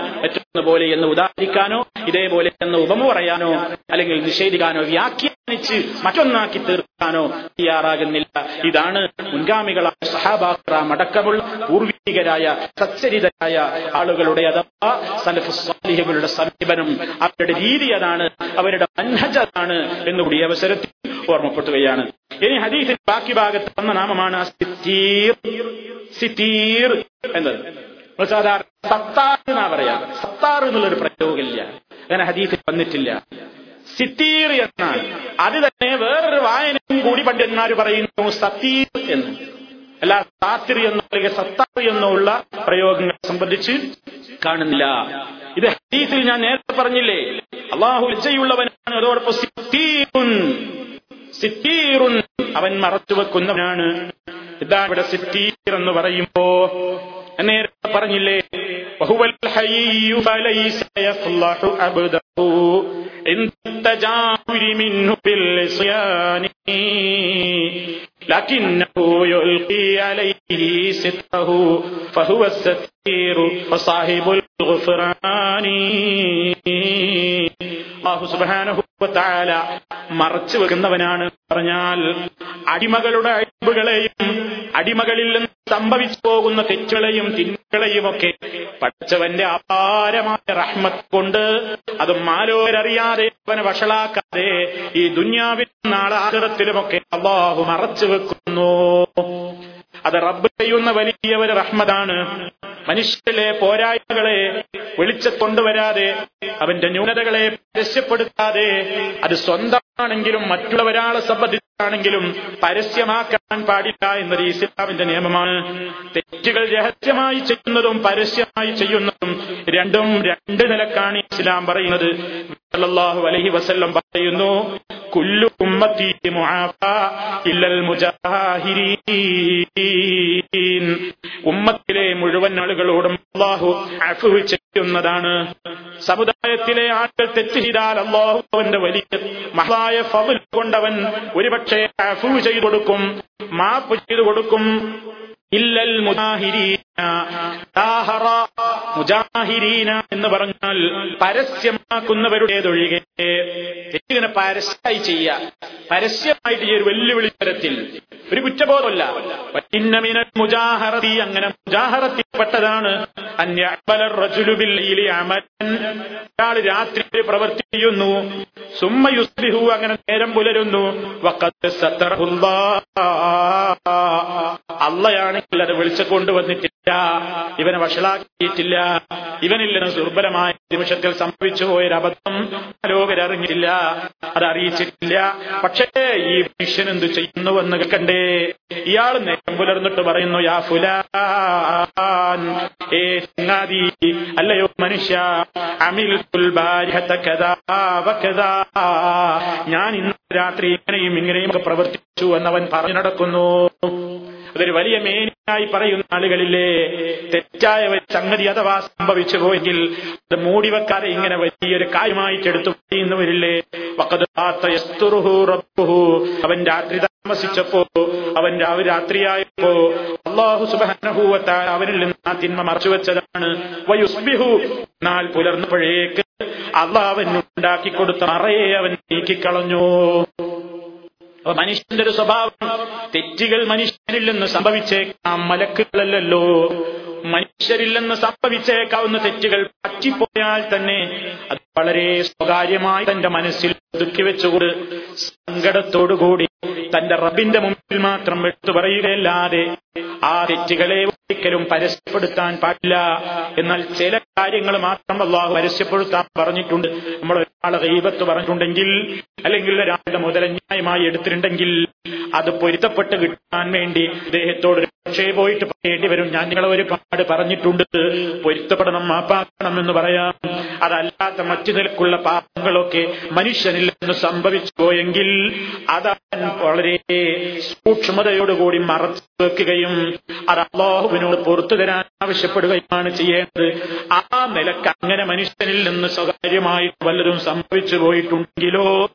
പോലെ എന്ന് ഉദാഹരിക്കാനോ ഇതേപോലെ എന്ന് ഉപമ പറയാനോ അല്ലെങ്കിൽ നിഷേധിക്കാനോ വ്യാഖ്യാനിച്ച് മറ്റൊന്നാക്കി തീർക്കാനോ തയ്യാറാകുന്നില്ല. ഇതാണ് മുൻഗാമികളായ സഹാബാക്രാം അടക്കമുള്ള പൂർവികരായ സച്ചരിതരായ ആളുകളുടെ അഥവാ സലഫുസ്വാലിഹികളുടെ സമീപനം. അവരുടെ രീതി അതാണ് അവരുടെ മൻഹജ് അതാണ് എന്നുകൂടി അവസരത്തിൽ ഓർമ്മപ്പെടുത്തുകയാണ്. ഇനി ഹദീസിന്റെ ബാക്കി ഭാഗത്ത് വന്ന നാമമാണ് സിത്തീർ. സിത്തീർ എന്നത്. സാധാരണ സത്താർ എന്നാ പറയാ? സത്താർ എന്നുള്ളൊരു പ്രയോഗമില്ല. അങ്ങനെ ഹദീസിൽ വന്നിട്ടില്ല. സിത്തീർ എന്നാണ്. അത് തന്നെ വേറൊരു വായനയും കൂടി പണ്ഡിതന്മാർ പറയുന്നു സത്തീർ എന്ന്. അല്ല സാത്തിർ എന്നോ അല്ലെങ്കിൽ സത്താർ എന്നോ ഉള്ള പ്രയോഗങ്ങളെ സംബന്ധിച്ച് കാണുന്നില്ല. ഇത് ഹദീസിൽ ഞാൻ നേരത്തെ പറഞ്ഞില്ലേ? അള്ളാഹു ഉച്ചയുള്ളവനാണ് അതോടൊപ്പം സിത്തീറുൻ. സിത്തീറുൻ അവൻ മറച്ചു വെക്കുന്നവനാണ് ഇതാ ഇവിടെ സിത്തീർ എന്ന് പറയുമ്പോ നേരത്തെ പറഞ്ഞില്ലേ വഹുവൽ ഹയ്യു ഫലൈസ യഫ്ലഹു അബ്ദഹു ഇൻ തജാവുരി മിൻഹു ബിൽ ഇസ്യാനി لكنه يلقي عليه ستره فهو الستير وصاحب الغفران അള്ളാഹു സുബാനഹു താല മറച്ചു വെക്കുന്നവനാണ് പറഞ്ഞാൽ അടിമകളുടെ അഴിബുകളെയും അടിമകളിൽ നിന്ന് സംഭവിച്ചു പോകുന്ന തെറ്റുകളെയും തിന്മകളെയും ഒക്കെ പഠിച്ചവന്റെ അപാരമായ റഹ്മത്ത് കൊണ്ട് അത് മാലോരറിയാതെ അവനെ വഷളാക്കാതെ ഈ ദുന്യാവിൽ നാളാകരത്തിലുമൊക്കെ അള്ളാഹു മറച്ചു വെക്കുന്നു. അത് റബ്ബ് ചെയ്യുന്ന വലിയ ഒരു റഹ്മതാണ് മനുഷ്യരിലെ പോരായ്മകളെ വെളിച്ചക്കൊണ്ടുവരാതെ അവന്റെ ന്യൂനതകളെ പരസ്യപ്പെടുത്താതെ അത് സ്വന്തമാണെങ്കിലും മറ്റുള്ളവരാളെ സംബന്ധിച്ചാണെങ്കിലും പരസ്യമാക്കാൻ പാടില്ല എന്നത് ഇസ്ലാമിന്റെ നിയമമാണ്. തെറ്റുകൾ രഹസ്യമായി ചെയ്യുന്നതും പരസ്യമായി ചെയ്യുന്നതും രണ്ടും രണ്ട് നിലക്കാണ് ഇസ്ലാം പറയുന്നത്. അലൈഹി വസല്ലം പറയുന്നു ഇല്ലൽ മുജാഹിരീൻ ഉമ്മത്തിലെ മുഴുവൻ ആളുകളോടും അള്ളാഹു അഫു ചെയ്യുന്നതാണ്. സമുദായത്തിലെ ആളുകൾ തെറ്റ് ചെയ്താൽ അള്ളാഹു അവന്റെ വലിയ മഹായ ഫവൽ കൊണ്ടവൻ ഒരുപക്ഷെ അഫു ചെയ്തു കൊടുക്കും മാപ്പ് ചെയ്തു കൊടുക്കും. ഇല്ലൽ മുജാഹിരീന ദാഹറ മുജാഹിരീന എന്ന് പറഞ്ഞാൽ പരസ്യമാക്കുന്നവരുടേതൊഴികെ. ഇങ്ങനെ പരസ്യമായി ചെയ്യുക. പരസ്യമായിട്ട് ഈ ഒരു വെല്ലുവിളി തരത്തിൽ ഒരു കുറ്റബോധമല്ല. ഇന്നമിന മുജാഹറത്തി അങ്ങനെ മുജാഹറത്തിൽപ്പെട്ടതാണ്. ഒരാൾ രാത്രി ഒരു പ്രവൃത്തി ചെയ്യുന്നു സുമ്മ യുസ്ലിഹു അങ്ങനെ നേരം പുലരുന്നു. അള്ളയാണെങ്കിൽ അത് വിളിച്ചു കൊണ്ടുവന്നിട്ടില്ല. ഇവനെ വഷളാക്കിയിട്ടില്ല. ഇവനിൽ ദുർബലമായ നിമിഷത്തിൽ സംഭവിച്ചു പോയൊരബദ്ധം ലോകരറിഞ്ഞില്ല അത് അറിയിച്ചിട്ടില്ല പക്ഷേ ഈ മനുഷ്യൻ എന്ത് ചെയ്യുന്നുവെന്ന് കണ്ടേ ഇയാൾ നേരം പുലർന്നിട്ട് പറയുന്നു യാ ഫുലാൻ ഏ ചങ്ങാതി അല്ലയോ മനുഷ്യ അമിൽ ഞാൻ ഇന്ന് രാത്രി ഇങ്ങനെയും ഇങ്ങനെയും പ്രവർത്തിച്ചു എന്നവൻ പറഞ്ഞു നടക്കുന്നു. അതൊരു വലിയ മേനിയായി പറയുന്ന ആളുകളില്ലേ? തെറ്റായ സംഗതി അഥവാ സംഭവിച്ചു പോയെങ്കിൽ അത് മൂടിവെക്കാതെ ഇങ്ങനെ വലിയൊരു കാര്യമായിട്ട് എടുത്തു പറയുന്നവരില്ലേ? അവൻ രാത്രി താമസിച്ചപ്പോ അവൻ രാത്രിയായപ്പോ അള്ളാഹു സുബാനഹൂവത്ത അവനിൽ നിന്ന് ആ തിന്മ മറച്ചു വെച്ചതാണ്. വയുസ്ബിഹു. എന്നാൽ പുലർന്നപ്പോഴേക്ക് അള്ളാഹ് അവൻ ഉണ്ടാക്കി കൊടുത്ത മറയെ അവൻ നീക്കിക്കളഞ്ഞു. അപ്പൊ മനുഷ്യന്റെ ഒരു സ്വഭാവം തെറ്റുകൾ മനുഷ്യനിൽ നിന്ന് സംഭവിച്ചേക്കാം മലക്കുകളല്ലല്ലോ. മനുഷ്യരിൽ നിന്ന് സംഭവിച്ചേക്കാവുന്ന തെറ്റുകൾ പറ്റിപ്പോയാൽ തന്നെ അത് വളരെ സ്വകാര്യമായി തന്റെ മനസ്സിൽ ഒതുക്കി വെച്ചുകൊണ്ട് സങ്കടത്തോടുകൂടി തന്റെ റബിന്റെ മുമ്പിൽ മാത്രം എടുത്തു പറയുകയല്ലാതെ ആ തെറ്റുകളെ ഒരിക്കലും പരസ്യപ്പെടുത്താൻ പാടില്ല. എന്നാൽ ചില കാര്യങ്ങൾ മാത്രം അള്ളാഹു പരസ്യപ്പെടുത്താൻ പറഞ്ഞിട്ടുണ്ട്. നമ്മൾ ഒരാളെ ദൈവത്ത് പറഞ്ഞിട്ടുണ്ടെങ്കിൽ അല്ലെങ്കിൽ ഒരാളുടെ മുതലന്യായമായി എടുത്തിട്ടുണ്ടെങ്കിൽ അത് പൊരുത്തപ്പെട്ട് കിട്ടാൻ വേണ്ടി അദ്ദേഹത്തോട് പക്ഷേ പോയിട്ട് പറയേണ്ടി വരും. ഞാൻ നിങ്ങളെ ഒരുപാട് പറഞ്ഞിട്ടുണ്ട്. പൊരുത്തപ്പെടണം മാപ്പാക്കണം എന്ന് പറയാം. അതല്ലാത്ത മറ്റു നിലക്കുള്ള പാപങ്ങളൊക്കെ മനുഷ്യനിൽ നിന്ന് സംഭവിച്ചു പോയെങ്കിൽ അതാൻ വളരെ സൂക്ഷ്മതയോടുകൂടി മറച്ചു വെക്കുകയും അത് അള്ളാഹുവിനോട് പുറത്തു തരാൻ ആവശ്യപ്പെടുകയുമാണ് ചെയ്യേണ്ടത്. ആ നിലയ്ക്ക് അങ്ങനെ മനുഷ്യനിൽ നിന്ന് സ്വകാര്യമായി വല്ലതും സംഭവിച്ചു പോയിട്ടുണ്ടെങ്കിലോ?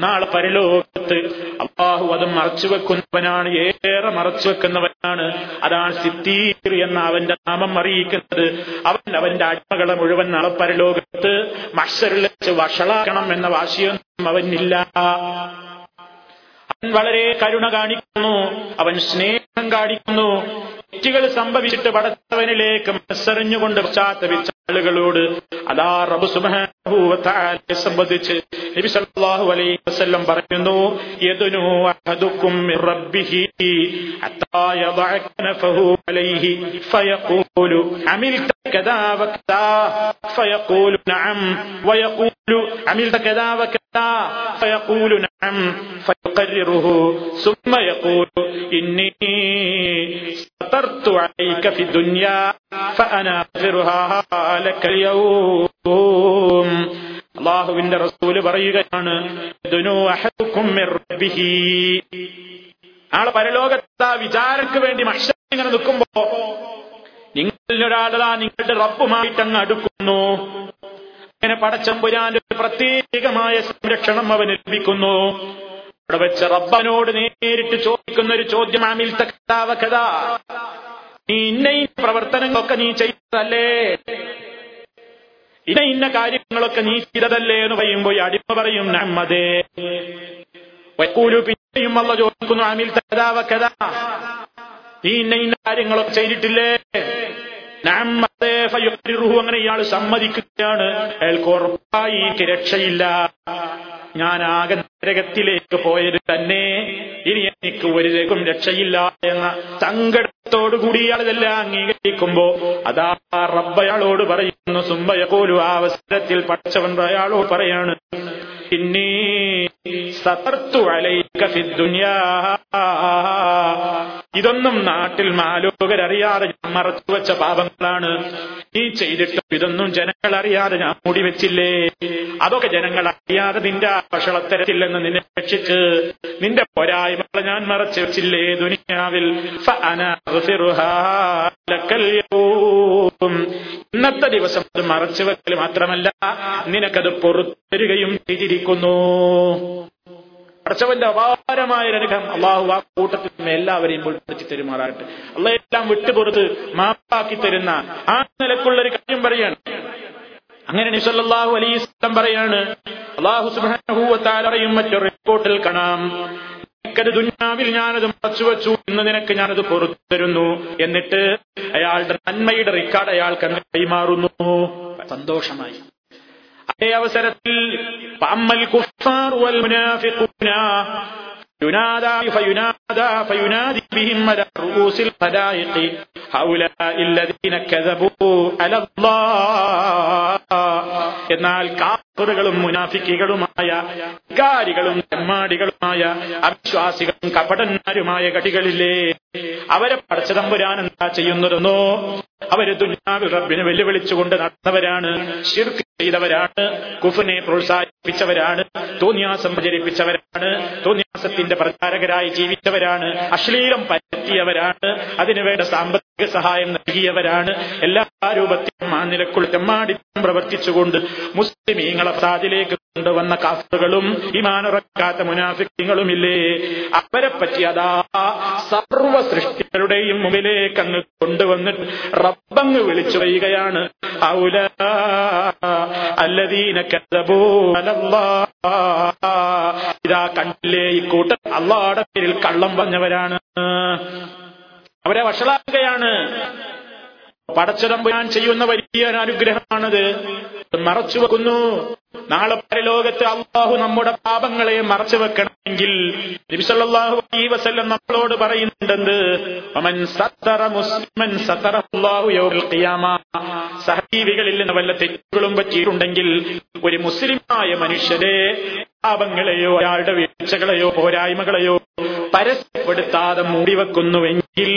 നാളെ പരലോകത്ത് അള്ളാഹു അത് മറച്ചു വെക്കുന്നവനാണ് ഏറെ മറച്ചു വെക്കുന്നവനാണ്. അതാണ് സിദ്ധീർ എന്ന അവന്റെ നാമം അറിയിക്കുന്നത്. അവൻ അവന്റെ അടിമകളെ മുഴുവൻ നാളെ പരലോകത്ത് മഷറിൽ വഷളാക്കണം എന്ന വാശിയൊന്നും അവനില്ല. അവൻ വളരെ കരുണ കാണിക്കുന്നു. അവൻ സ്നേഹം കാണിക്കുന്നു. തെറ്റുകൾ സംഭവിച്ചിട്ട് പടത്തവനിലേക്ക് മനസ്സറിഞ്ഞുകൊണ്ട് പശ്ചാത്തപിച്ച ആളുകളോട് അതാ റബു സുബാനെ സംബന്ധിച്ച് നബി സല്ലല്ലാഹു അലൈഹി വസല്ലം പറയുന്നു യദുനു അഹദുക്കും മിർ റബ്ബിഹി ഹത്താ യദഅ കനഫഹു അലൈഹി ഫയഖൂലു അമിൽത കദാ വകദാ ഫയഖൂലു നഅം വയഖൂലു അമിൽത കദാ വകദാ ഫയഖൂലു നഅം فيقرره ثم يقول إني അള്ളാഹുവിന്റെ റസൂൽ പറയുകയാണ് നാളെ പരലോകത്ത് വിചാരക്ക് വേണ്ടി മഷ ഇങ്ങനെ നിൽക്കുമ്പോ നിങ്ങളിൽ ഒരാളതാ നിങ്ങളുടെ റബ്ബുമായിട്ടങ്ങ് അടുക്കുന്നു. അങ്ങനെ പടച്ചമ്പുരാന്റെ പ്രത്യേകമായ സംരക്ഷണം അവന് ലഭിക്കുന്നു. അവിടെ വെച്ച് റബ്ബനോട് നേരിട്ട് ചോദിക്കുന്ന ഒരു ചോദ്യം ആമിൽ തക്കാവ നീ ഇന്ന ഇന്ന പ്രവർത്തനങ്ങളൊക്കെ നീ ചെയ്തതല്ലേ? ഇന്ന ഇന്ന കാര്യങ്ങളൊക്കെ നീ ചെയ്തതല്ലേ? എന്ന് പറയുമ്പോൾ അടിമ പറയും നമ്മതേ വൈക്കൂലു പിന്നെയും വല്ല ചോദിക്കുന്നു അമിൽ തക്കാവ നീ ഇന്ന ഇന്ന കാര്യങ്ങളൊക്കെ ചെയ്തിട്ടില്ലേ? അങ്ങനെ ഇയാൾ സമ്മതിക്കുകയാണ്. എനിക്ക് രക്ഷയില്ല. ഞാൻ ആകെ നരകത്തിലേക്ക് പോയത് തന്നെ. ഇനി എനിക്ക് ഒരിതേക്കും രക്ഷയില്ല എന്ന സങ്കടത്തോടു കൂടി ഇതെല്ലാം അംഗീകരിക്കുമ്പോ അതാ റബ്ബയാളോട് പറയുന്നു സുംബയകോലു ആ അവസരത്തിൽ പഠിച്ചവൻ അയാളോട് പറയാണ് ഇന്നീ സതർത്തു അലൈക ഫിദ്ദുനിയാ ഇതൊന്നും നാട്ടിൽ മാലോകരറിയാതെ ഞാൻ മറച്ചു വെച്ച പാപങ്ങളാണ്. നീ ചെയ്തിട്ട് ഇതൊന്നും ജനങ്ങൾ അറിയാതെ ഞാൻ മൂടി വെച്ചില്ലേ അതൊക്കെ ജനങ്ങൾ അറിയാതെ നിന്റെ ഭക്ഷണത്തരത്തിൽ നിന്ന് നിന്നെ രക്ഷിച്ച് നിന്റെ പോരായ്മകളെ ഞാൻ മറച്ചു വെച്ചില്ലേ ദുനിയാവിൽ? ഇന്നത്തെ ദിവസം അത് മറച്ചു വെക്കൽ മാത്രമല്ല നിനക്കത് പുറത്തരുകയും ചെയ്തിരിക്കുന്നു. പടച്ചവന്റെ അപാരമായ അനുഗ്രഹം അള്ളാഹു ആ കൂട്ടത്തിൽ എല്ലാവരെയും പൊളിപ്പിച്ചു തരുമാറാകട്ടെ. അള്ളഹെല്ലാം എല്ലാം വിട്ടുപുറത്ത് മാപ്പാക്കി തരുന്ന ആ നിലക്കുള്ള ഒരു കാര്യം പറയാണ്. അങ്ങനെ നിസല്ലാഹു അലൈസ്ലം പറയാണ് അള്ളാഹു സുബാനഹൂവത്താലറിയും മറ്റൊരു റിപ്പോർട്ടിൽ കാണാം നിനക്കത് ദുഞ്ഞാവിൽ ഞാനത് മറച്ചു വെച്ചു ഇന്ന് നിനക്ക് ഞാനത് പുറത്തു തരുന്നു എന്നിട്ട് അയാളുടെ നന്മയുടെ റിക്കാർഡ് അയാൾക്ക് അങ്ങ് കൈമാറുന്നു സന്തോഷമായി അതേ അവസരത്തിൽ അമ്മൽ കുഫാർ വൽ മുനാഫിഖൂന ينادى فينادى فينادي بهم على رؤوس الخلائق هؤلاء الذين كذبوا على الله എന്നാൽ കാപ്പറുകളും മുനാഫിക്കുകളുമായ വികാരികളും തെമ്മാടികളുമായ അവിശ്വാസികളും കപടന്മാരുമായ കടികളില്ലേ അവരെ പടച്ചതമ്പുരാൻ എന്താ ചെയ്യുന്നതെന്നോ അവർ ദുന്യാവിൽ റബ്ബിനെ വെല്ലുവിളിച്ചുകൊണ്ട് നടന്നവരാണ് ശിർക്ക് ചെയ്തവരാണ് കുഫിനെ പ്രോത്സാഹിപ്പിച്ചവരാണ് തോന്നിയാസം പ്രചരിപ്പിച്ചവരാണ് തോന്നിയാസത്തിന്റെ പ്രചാരകരായി ജീവിച്ചവരാണ് അശ്ലീലം പരത്തിയവരാണ് അതിനുവേണ്ട സാമ്പത്തിക സഹായം നൽകിയവരാണ് എല്ലാ രൂപത്തിലും ആ നിലക്കുള്ള തെമ്മാടിത്തം പ്രവർത്തിച്ചുകൊണ്ട് മുസ്ലിമീങ്ങളെ സാദിലേക്ക് കൊണ്ടുവന്ന കാഫറുകളും ഇമാനുറക്കാത്ത മുനാഫിക്കുകളുമില്ലേ? അവരെ പറ്റി അതാ സർവ സൃഷ്ടികളുടെയും മുമ്പിലേക്ക് അങ്ങ് കൊണ്ടുവന്നിട്ട് റബ്ബങ്ങ് വിളിച്ചു പറയുകയാണ് ഔല അല്ലദീന ഇതാ കണ്ടില്ലേ? ഈ കൂട്ടം അള്ളാടെ പേരിൽ കള്ളം പറഞ്ഞവരാണ്. അവരെ വഷളാക്കുകയാണ്. പടച്ചതമ്പുരാൻ ചെയ്യുന്ന വലിയ അനുഗ്രഹമാണത്. മറച്ചു വെക്കുന്നു നാളെ പരലോകത്ത് അള്ളാഹു നമ്മുടെ പാപങ്ങളെ മറച്ചു വെക്കണമെങ്കിൽ നമ്മളോട് ഖിയാമ. സഹജീവികളിൽ നിന്ന് വല്ല തെറ്റുകളും പറ്റിയിട്ടുണ്ടെങ്കിൽ ഒരു മുസ്ലിമായ മനുഷ്യരെ പാപങ്ങളെയോ അയാളുടെ വീഴ്ചകളെയോ പോരായ്മകളെയോ പരസ്യപ്പെടുത്താതെ മൂടിവെക്കുന്നുവെങ്കിൽ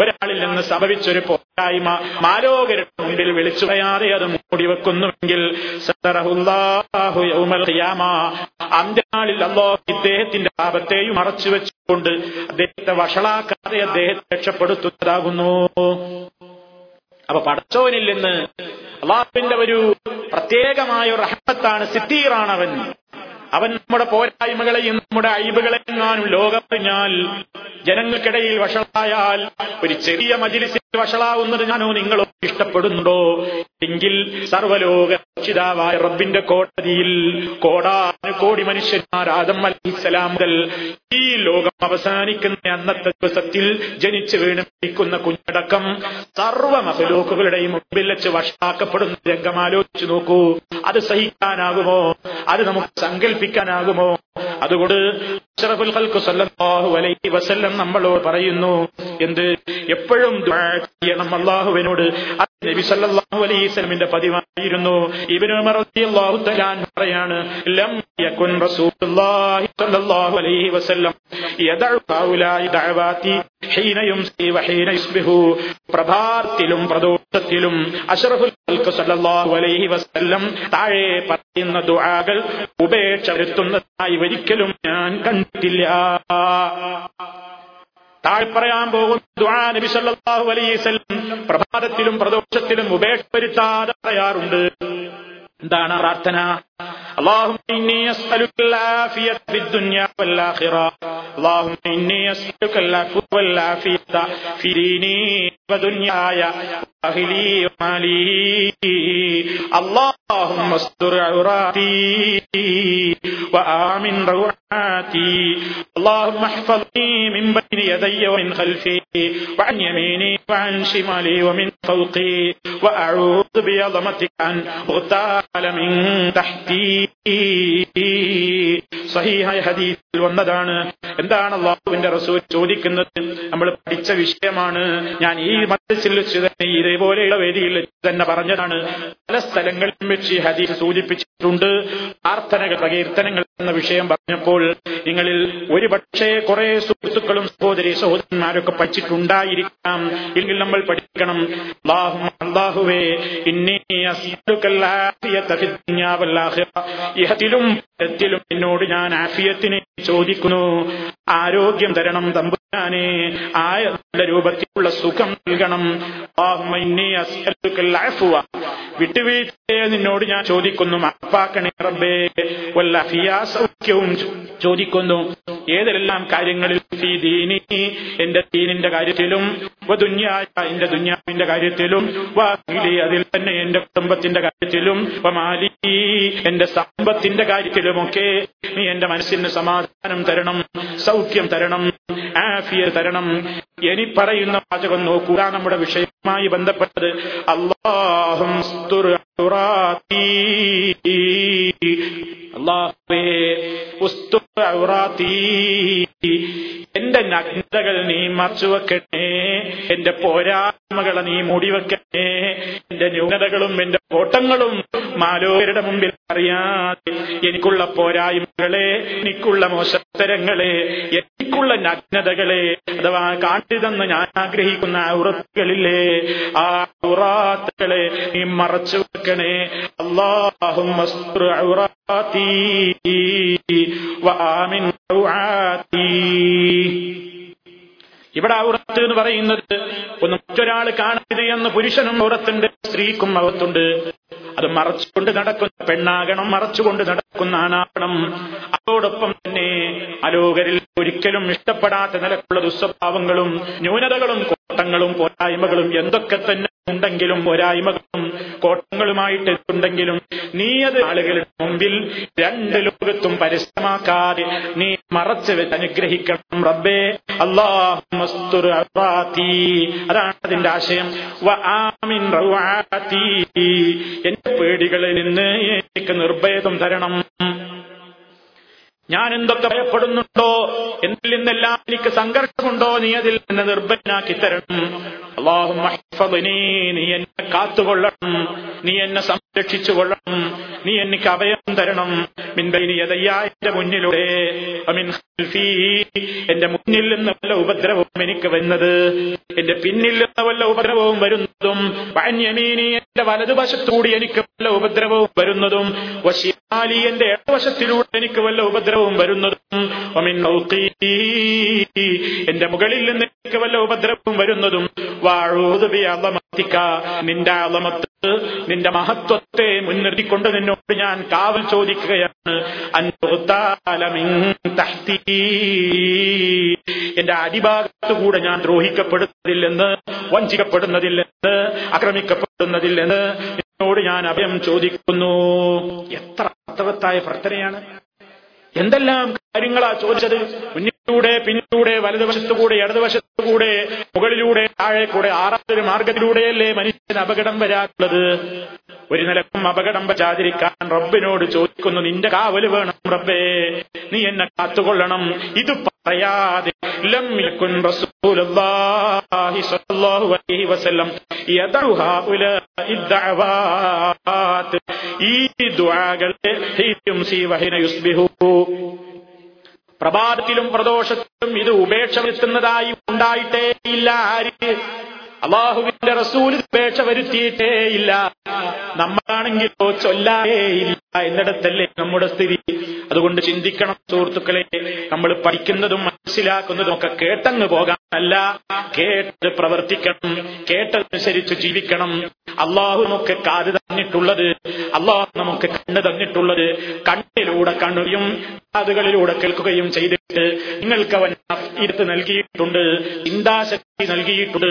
ഒരാളിൽ നിന്ന് സംഭവിച്ചൊരു പോരായ്മ മാലോകരുടെ മുമ്പിൽ വിളിച്ചു പറയാതെ അത് മൂടിവെക്കുന്നുവെങ്കിൽ സത്തറഹുല്ലാഹു ഖിയാമ. അന്ത്യനാളിൽ അള്ളാഹു ഇദ്ദേഹത്തിന്റെ പാപത്തെയും മറച്ചു വെച്ചുകൊണ്ട് അദ്ദേഹത്തെ വഷളാക്കാതെ അദ്ദേഹത്തെ രക്ഷപ്പെടുത്തുന്നതാകുന്നു. അപ്പൊ പടച്ചോനിൽ നിന്ന് അള്ളാഹുവിന്റെ ഒരു പ്രത്യേകമായ ഒരു റഹ്മത്താണ് സിത്തീറാണ് അവൻ. അവൻ നമ്മുടെ പോരായ്മകളെയും നമ്മുടെ അയിബുകളെയും ലോകം കഴിഞ്ഞാൽ ജനങ്ങൾക്കിടയിൽ വഷളായാൽ ഒരു ചെറിയ മജിലിസിൽ വഷളാവുന്നത് ഞാനോ നിങ്ങളോ ഇഷ്ടപ്പെടുന്നുണ്ടോ? എങ്കിൽ സർവലോക രക്ഷിതാവായ റബ്ബിന്റെ കോടതിയിൽ കോടാന കോടി മനുഷ്യന്മാർ ആദം അലഹിസലാം മുതൽ ഈ ലോകം അവസാനിക്കുന്ന അന്നത്തെ ദിവസത്തിൽ ജനിച്ചു വീണ് മരിക്കുന്ന കുഞ്ഞടക്കം സർവ മഹലോക്കുകളുടെയും മുമ്പിൽ വെച്ച് വഷളാക്കപ്പെടുന്ന രംഗം ആലോചിച്ചു നോക്കൂ. അത് സഹിക്കാനാകുമോ? അത് നമുക്ക് സങ്കല്പിക്കാനാകുമോ അതുകൊണ്ട് അഷ്റഫുൽ ഖൽഖ് സല്ലല്ലാഹു അലൈഹി വസല്ലം നമ്മളോട് പറയുന്നു എന്ത്? എപ്പോഴും ചെയ്യണം. അള്ളാഹുവിനോട് നബി സല്ലല്ലാഹു അലൈഹി വസല്ലമിന്റെ പതിവായിരുന്നു. ഇബ്നു ഉമർ റളിയല്ലാഹു തആല പറയാണ് ലം യകുൻ റസൂലുള്ളാഹി സല്ലല്ലാഹു അലൈഹി വസല്ലം യദഉ ഹൗലായി ദഅവാതി ഹീന യുംസി വഹീന യുസ്ബിഹു. പ്രഭാതത്തിലും പ്രദോഷത്തിലും അഷ്റഫുൽ ഖൽഖ് സല്ലല്ലാഹു അലൈഹി വസല്ലം താഴെ പറയുന്ന ദുആകൾ ഉപേക്ഷ വരുത്തുന്നതായി ഒരിക്കലും ഞാൻ കണ്ടിട്ടില്ല. താഴെ പറയാൻ പോകുന്ന ദുആ നബി സല്ലല്ലാഹു അലൈഹി വസല്ലം പ്രഭാതത്തിലും പ്രദോഷത്തിലും ഉപേക്ഷ വരുത്താതെ പറയാറുണ്ട്. എന്താണ് പ്രാർത്ഥന اللهم إني أسألك العافية في الدنيا والآخرة اللهم إني أسألك العفو والعافية في ديني ودنياي وأهلي ومالي اللهم استر عوراتي وآمن روعاتي اللهم احفظني من بين يدي ومن خلفي وعن يميني وعن شمالي ومن فوقي وأعوذ بعظمتك أن أغتال من تحتي സഹീഹായ ഹദീസിൽ വന്നതാണ് എന്താണ് അള്ളാഹുവിന്റെ റസൂൽ ചോദിക്കുന്നത് നമ്മൾ പഠിച്ച വിഷയമാണ് ഞാൻ ഈ മതത്തിൽ വെച്ച് തന്നെ ഇതേപോലെയുള്ള വേദിയിൽ വെച്ച് തന്നെ പറഞ്ഞതാണ് പല സ്ഥലങ്ങളിലും വെച്ച് ഈ ഹദീസ് സൂചിപ്പിച്ചിട്ടുണ്ട് പ്രാർത്ഥനകൾ പ്രകീർത്തനങ്ങൾ എന്ന വിഷയം പറഞ്ഞപ്പോൾ നിങ്ങളിൽ ഒരു പക്ഷേ കുറെ സുഹൃത്തുക്കളും സഹോദരി സഹോദരന്മാരൊക്കെ പഠിച്ചിട്ടുണ്ടായിരിക്കാം. എങ്കിൽ നമ്മൾ പഠിക്കണം. പരത്തിലും എന്നോട് ഞാൻ ആഫിയത്തിനെ ചോദിക്കുന്നു. ആരോഗ്യം തരണം തമ്പുരാനെ. ആയ നല്ല രൂപത്തിലുള്ള സുഖം നൽകണം. വിട്ടുവീഴ്ചയെ നിന്നോട് ഞാൻ ചോദിക്കുന്നു. മാപ്പാക്കണേ റബ്ബേ. വല്ല അഫിയാസൗഖ്യവും ചോദിക്കുന്നു. ഏതെല്ലാം കാര്യങ്ങളിൽ ദീനി? എന്റെ ദീനിന്റെ കാര്യത്തിലും ദുന്യായ എന്റെ ദുന്യാവിന്റെ കാര്യത്തിലും അതിൽ തന്നെ എന്റെ കുടുംബത്തിന്റെ കാര്യത്തിലും എന്റെ സമ്പത്തിന്റെ കാര്യത്തിലുമൊക്കെ നീ എന്റെ മനസ്സിന് സമാധാനം തരണം സൗഖ്യം തരണം ആഫിയ തരണം. എനി പറയുന്ന വാചകം നോക്കുക നമ്മുടെ വിഷയവുമായി ബന്ധപ്പെട്ടത്. അള്ളാഹും എന്റെ നഗ്നതകൾ നീ മറച്ചു വെക്കണേ എന്റെ പോരായ്മകളെ നീ മൂടിവെക്കണേ. എന്റെ ന്യൂനതകളും എന്റെ കോട്ടങ്ങളും മാലോകരുടെ മുമ്പിൽ അറിയാതെ എനിക്കുള്ള പോരായ്മകളെ എനിക്കുള്ള മോശത്തരങ്ങളെ എനിക്കുള്ള നഗ്നതകളെ അഥവാ കാട്ടിതെന്ന് ഞാൻ ആഗ്രഹിക്കുന്ന ഉറത്തുകളില്ലേ ആ ഉറാത്തുകളെ നീ മറച്ചു വെക്കണേ. അള്ളാഹും ഇവിടെ ഔറത്ത് എന്ന് പറയുന്നത് ഒന്ന് മറ്റൊരാൾ കാണരുത് എന്ന് പുരുഷനും ഔറത്തുണ്ട് സ്ത്രീക്കും ഔറത്തുണ്ട്. അത് മറച്ചുകൊണ്ട് നടക്കുന്ന പെണ്ണാകണം മറച്ചുകൊണ്ട് നടക്കുന്ന ആണാകണം. അതോടൊപ്പം തന്നെ അലോകരിൽ ഒരിക്കലും ഇഷ്ടപ്പെടാത്ത നിലക്കുള്ള ദുസ്വഭാവങ്ങളും ന്യൂനതകളും കോട്ടങ്ങളും പോരായ്മകളും എന്തൊക്കെ തന്നെ ഉണ്ടെങ്കിലും പോരായ്മകളും കോട്ടങ്ങളുമായിട്ട് ഉണ്ടെങ്കിലും നീ അത് ആളുകളുടെ മുമ്പിൽ രണ്ട് ലോകത്തും പരിശ്രമാക്കാതെ നീ മറച്ചു വെച്ച് അനുഗ്രഹിക്കണം റബ്ബേ. അള്ളാഹു അതാണ് അതിന്റെ ആശയം. എന്റെ പേടികളിൽ നിന്ന് എനിക്ക് നിർഭേദം തരണം. ഞാൻ എന്തൊക്കെ ഭയപ്പെടുന്നുണ്ടോ? എന്നിൽ നിന്നെല്ലാം എനിക്ക് സംഘർഷമുണ്ടോ? നീ അതിൽ നിന്ന് നിർഭയനാക്കി തരണം. അള്ളാഹും നീ എന്നെ കാത്തുകൊള്ളണം. നീ എന്നെ സംരക്ഷിച്ചു കൊള്ളണം നീ എനിക്ക് അഭയം തരണം. മിൻബൈനിയതയ്യ എന്റെ മുന്നിലൂടെ. എന്റെ മുന്നിൽ നിന്ന് വല്ല ഉപദ്രവവും എനിക്ക് വരുന്നത് എന്റെ പിന്നിൽ നിന്ന് വല്ല ഉപദ്രവവും വരുന്നതും. എന്റെ വലതുവശത്തുകൂടി എനിക്ക് വല്ല ഉപദ്രവവും വരുന്നതും. വശിയാലി എന്റെ ഇടവശത്തിലൂടെ എനിക്ക് വല്ല ഉപദ്രവവും വരുന്നതും എന്റെ മുകളിൽ നിന്ന് എനിക്ക് വല്ല ഉപദ്രവവും വരുന്നതും വാഴോതുവി അളമത്തിക്ക നിന്റെ അളമത്ത് നിന്റെ മഹത്വത്തെ മുൻനിർത്തിക്കൊണ്ട് നിന്നോട് ഞാൻ കാവൽ ചോദിക്കുകയാണ്. എന്റെ അടിഭാഗത്തുകൂടെ ഞാൻ ദ്രോഹിക്കപ്പെടുന്നതില്ലെന്ന് വഞ്ചിക്കപ്പെടുന്നതില്ലെന്ന് ആക്രമിക്കപ്പെടുന്നതില്ലെന്ന് നിന്നോട് ഞാൻ അഭയം ചോദിക്കുന്നു. എത്ര അർത്ഥവത്തായ പ്രാർത്ഥനയാണ്. എന്തെല്ലാം കാര്യങ്ങളാ ചോദിച്ചത്? മുന്നിലൂടെ പിന്നിലൂടെ വലതുവശത്തുകൂടെ ഇടതുവശത്തുകൂടെ മുകളിലൂടെ താഴെ കൂടെ ആറാമതൊരു മാർഗത്തിലൂടെയല്ലേ മനുഷ്യന് അപകടം വരാറുള്ളത്? ഒരു നിലക്കും അപകടം വരാതിരിക്കാൻ റബ്ബിനോട് ചോദിക്കുന്നു നിന്റെ കാവൽ വേണം റബ്ബേ നീ എന്നെ കാത്തുകൊള്ളണം. ഇത് പറയാതെ ഈ ദുആകളെ പ്രഭാതത്തിലും പ്രദോഷത്തിലും ഇത് ഉപേക്ഷ വരുത്തുന്നതായി ഉണ്ടായിട്ടേ ഇല്ല ആര്? അള്ളാഹുവിന്റെ റസൂൽ ഉപേക്ഷ വരുത്തിയിട്ടേ ഇല്ല. നമ്മളാണെങ്കിലോ ചൊല്ലാനേ ഇല്ല എന്നിടത്തല്ലേ നമ്മുടെ സ്ഥിതി. അതുകൊണ്ട് ചിന്തിക്കണം സുഹൃത്തുക്കളെ നമ്മൾ പഠിക്കുന്നതും മനസ്സിലാക്കുന്നതും ഒക്കെ കേട്ടങ്ങ് പോകാനല്ല കേട്ട് പ്രവർത്തിക്കണം കേട്ടതനുസരിച്ച് ജീവിക്കണം. അള്ളാഹു നമുക്ക് കാത് തന്നിട്ടുള്ളത് അള്ളാഹു നമുക്ക് കണ്ണ് തന്നിട്ടുള്ളത് കണ്ണിലൂടെ കണ്ണുകയും കാതുകളിലൂടെ കേൾക്കുകയും ചെയ്തിട്ട് നിങ്ങൾക്ക് അവൻ ഇരുത്ത് നൽകിയിട്ടുണ്ട് ചിന്താശക്തി നൽകിയിട്ടുണ്ട്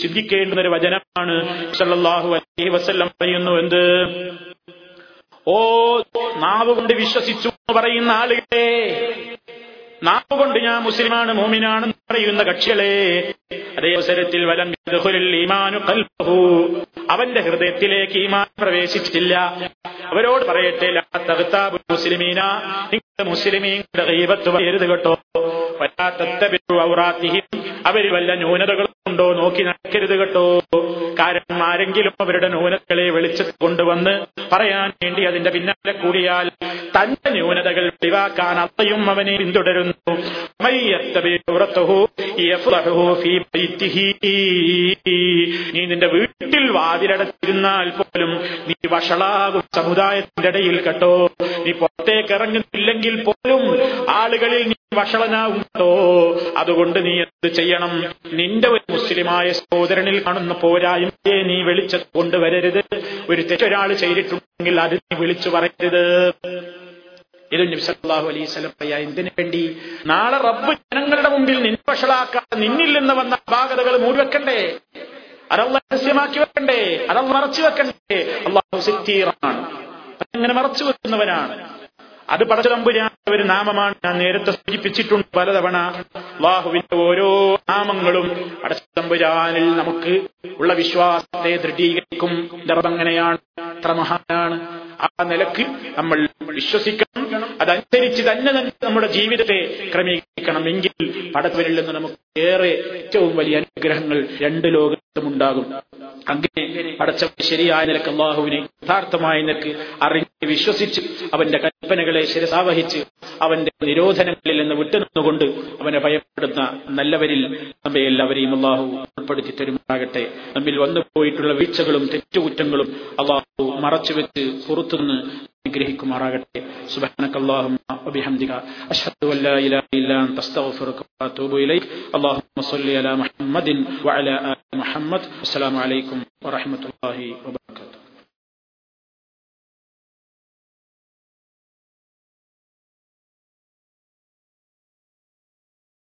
ചിന്തിക്കേണ്ടുന്ന ഒരു വചനമാണ് പറയുന്നു എന്ത്? ഓ നാവ് കൊണ്ട് വിശ്വസിച്ചു എന്ന് പറയുന്ന ആളുകളെ നാവ് കൊണ്ട് ഞാൻ മുസ്ലിമാണ് മോമിനാണെന്ന് പറയുന്ന കക്ഷികളെ അതേ അവസരത്തിൽ വലം അവന്റെ ഹൃദയത്തിലേക്ക് ഈമാൻ പ്രവേശിച്ചില്ല അവരോട് പറയട്ടെ മുസ്ലിമീന പറയരുത് കേട്ടോ. അവർ വല്ല ന്യൂനതകളും ഉണ്ടോ നോക്കി നടക്കരുത് കേട്ടോ. കാരണം ആരെങ്കിലും അവരുടെ ന്യൂനതകളെ വെളിച്ചത്ത് കൊണ്ടുവന്ന് പറയാൻ വേണ്ടി അതിന്റെ പിന്നാലെ കൂടിയാൽ തന്റെ ന്യൂനതകൾ ഒഴിവാക്കാൻ അത്തയും അവനെ പിന്തുടരുന്നു. നീ നിന്റെ വീട്ടിൽ വാതിലടച്ചിരുന്നാൽ പോലും നീ വഷളാകും സമുദായത്തിന്റെ ഇടയിൽ കേട്ടോ. നീ പുറത്തേക്ക് ഇറങ്ങുന്നില്ലെങ്കിൽ പോലും ആളുകളിൽ നീ വഷളനാകും കേട്ടോ. അതുകൊണ്ട് നീ എന്ത് ചെയ്യണം? നിന്റെ ഒരു മുസ്ലിമായ സഹോദരനിൽ കാണുന്ന പോരായ്മയെ നീ വെളിച്ചത്ത് കൊണ്ടുവരരുത്. ഒരു തെറ്റൊരാൾ ചെയ്തിട്ടുണ്ടെങ്കിൽ അത് നീ വിളിച്ചു പറയരുത്. ഇത് നബി സല്ലല്ലാഹു അലൈഹി പറയാ എന്തിനു വേണ്ടി? നാളെ റബ്ബ് ജനങ്ങളുടെ മുമ്പിൽ നിന്നെ വഷളാക്കാതെ നിന്നിൽ നിന്ന് വന്ന അപാകതകൾ മൂടിവെക്കണ്ടേ? അതല്ല രഹസ്യമാക്കി വെക്കണ്ടേ? അതല്ല മറച്ചു വെക്കണ്ടേ? അള്ളാഹു സിറ്റീറാണ് അങ്ങനെ മറച്ചു വെക്കുന്നവനാണ്. അത് പടച്ചതമ്പുരാൻ ഒരു നാമമാണ് ഞാൻ നേരത്തെ സൂചിപ്പിച്ചിട്ടുണ്ട് പലതവണ. അള്ളാഹുവിന്റെ ഓരോ നാമങ്ങളും പടച്ചതമ്പുരാനിൽ നമുക്ക് ഉള്ള വിശ്വാസത്തെ ദൃഢീകരിക്കും. അങ്ങനെയാണ് അത്ര മഹാനാണ്. ആ നിലയ്ക്ക് നമ്മൾ വിശ്വസിക്കണം. അതനുസരിച്ച് തന്നെ തന്നെ നമ്മുടെ ജീവിതത്തെ ക്രമീകരിക്കണം. എങ്കിൽ പടത്തവരിൽ നിന്ന് നമുക്ക് ഏറെ ഏറ്റവും വലിയ അനുഗ്രഹങ്ങൾ രണ്ട് ലോകത്തും ഉണ്ടാകും അങ്ങനെ അടച്ച ശരിയായ നിലയ്ക്ക് അള്ളാഹുവിനെ യഥാർത്ഥമായ നിലയ്ക്ക് അറിഞ്ഞ് വിശ്വസിച്ച് അവന്റെ കൽപ്പനകളെ ശിരസാവഹിച്ച് അവന്റെ നിരോധനങ്ങളിൽ നിന്ന് വിട്ടുനിന്നുകൊണ്ട് അവനെ ഭയപ്പെടുന്ന നല്ലവരിൽ നമ്മെ എല്ലാവരെയും അള്ളാഹു ഉൾപ്പെടുത്തി തരുമാകട്ടെ നമ്മിൽ വന്നു പോയിട്ടുള്ള വീഴ്ചകളും തെറ്റുകുറ്റങ്ങളും അള്ളാഹു മറച്ചുവെച്ച് പുറത്തുനിന്ന് അനുഗ്രഹിക്കുമാറാകട്ടെ സുബ്ഹാനക അല്ലാഹുമ്മ വബിഹംദിക അഷ്ഹദു അൻ ലാ ഇലാഹ ഇല്ലാ അൻത അസ്തഗ്ഫിറുക വഅതൂബു ഇലൈക് അല്ലാഹുമ്മ സ്വല്ലി അലാ മുഹമ്മദിൻ വഅലാ ആലി മുഹമ്മദ് അസ്സലാമു അലൈക്കും വറഹ്മത്തുള്ളാഹി വബറകാതുഹു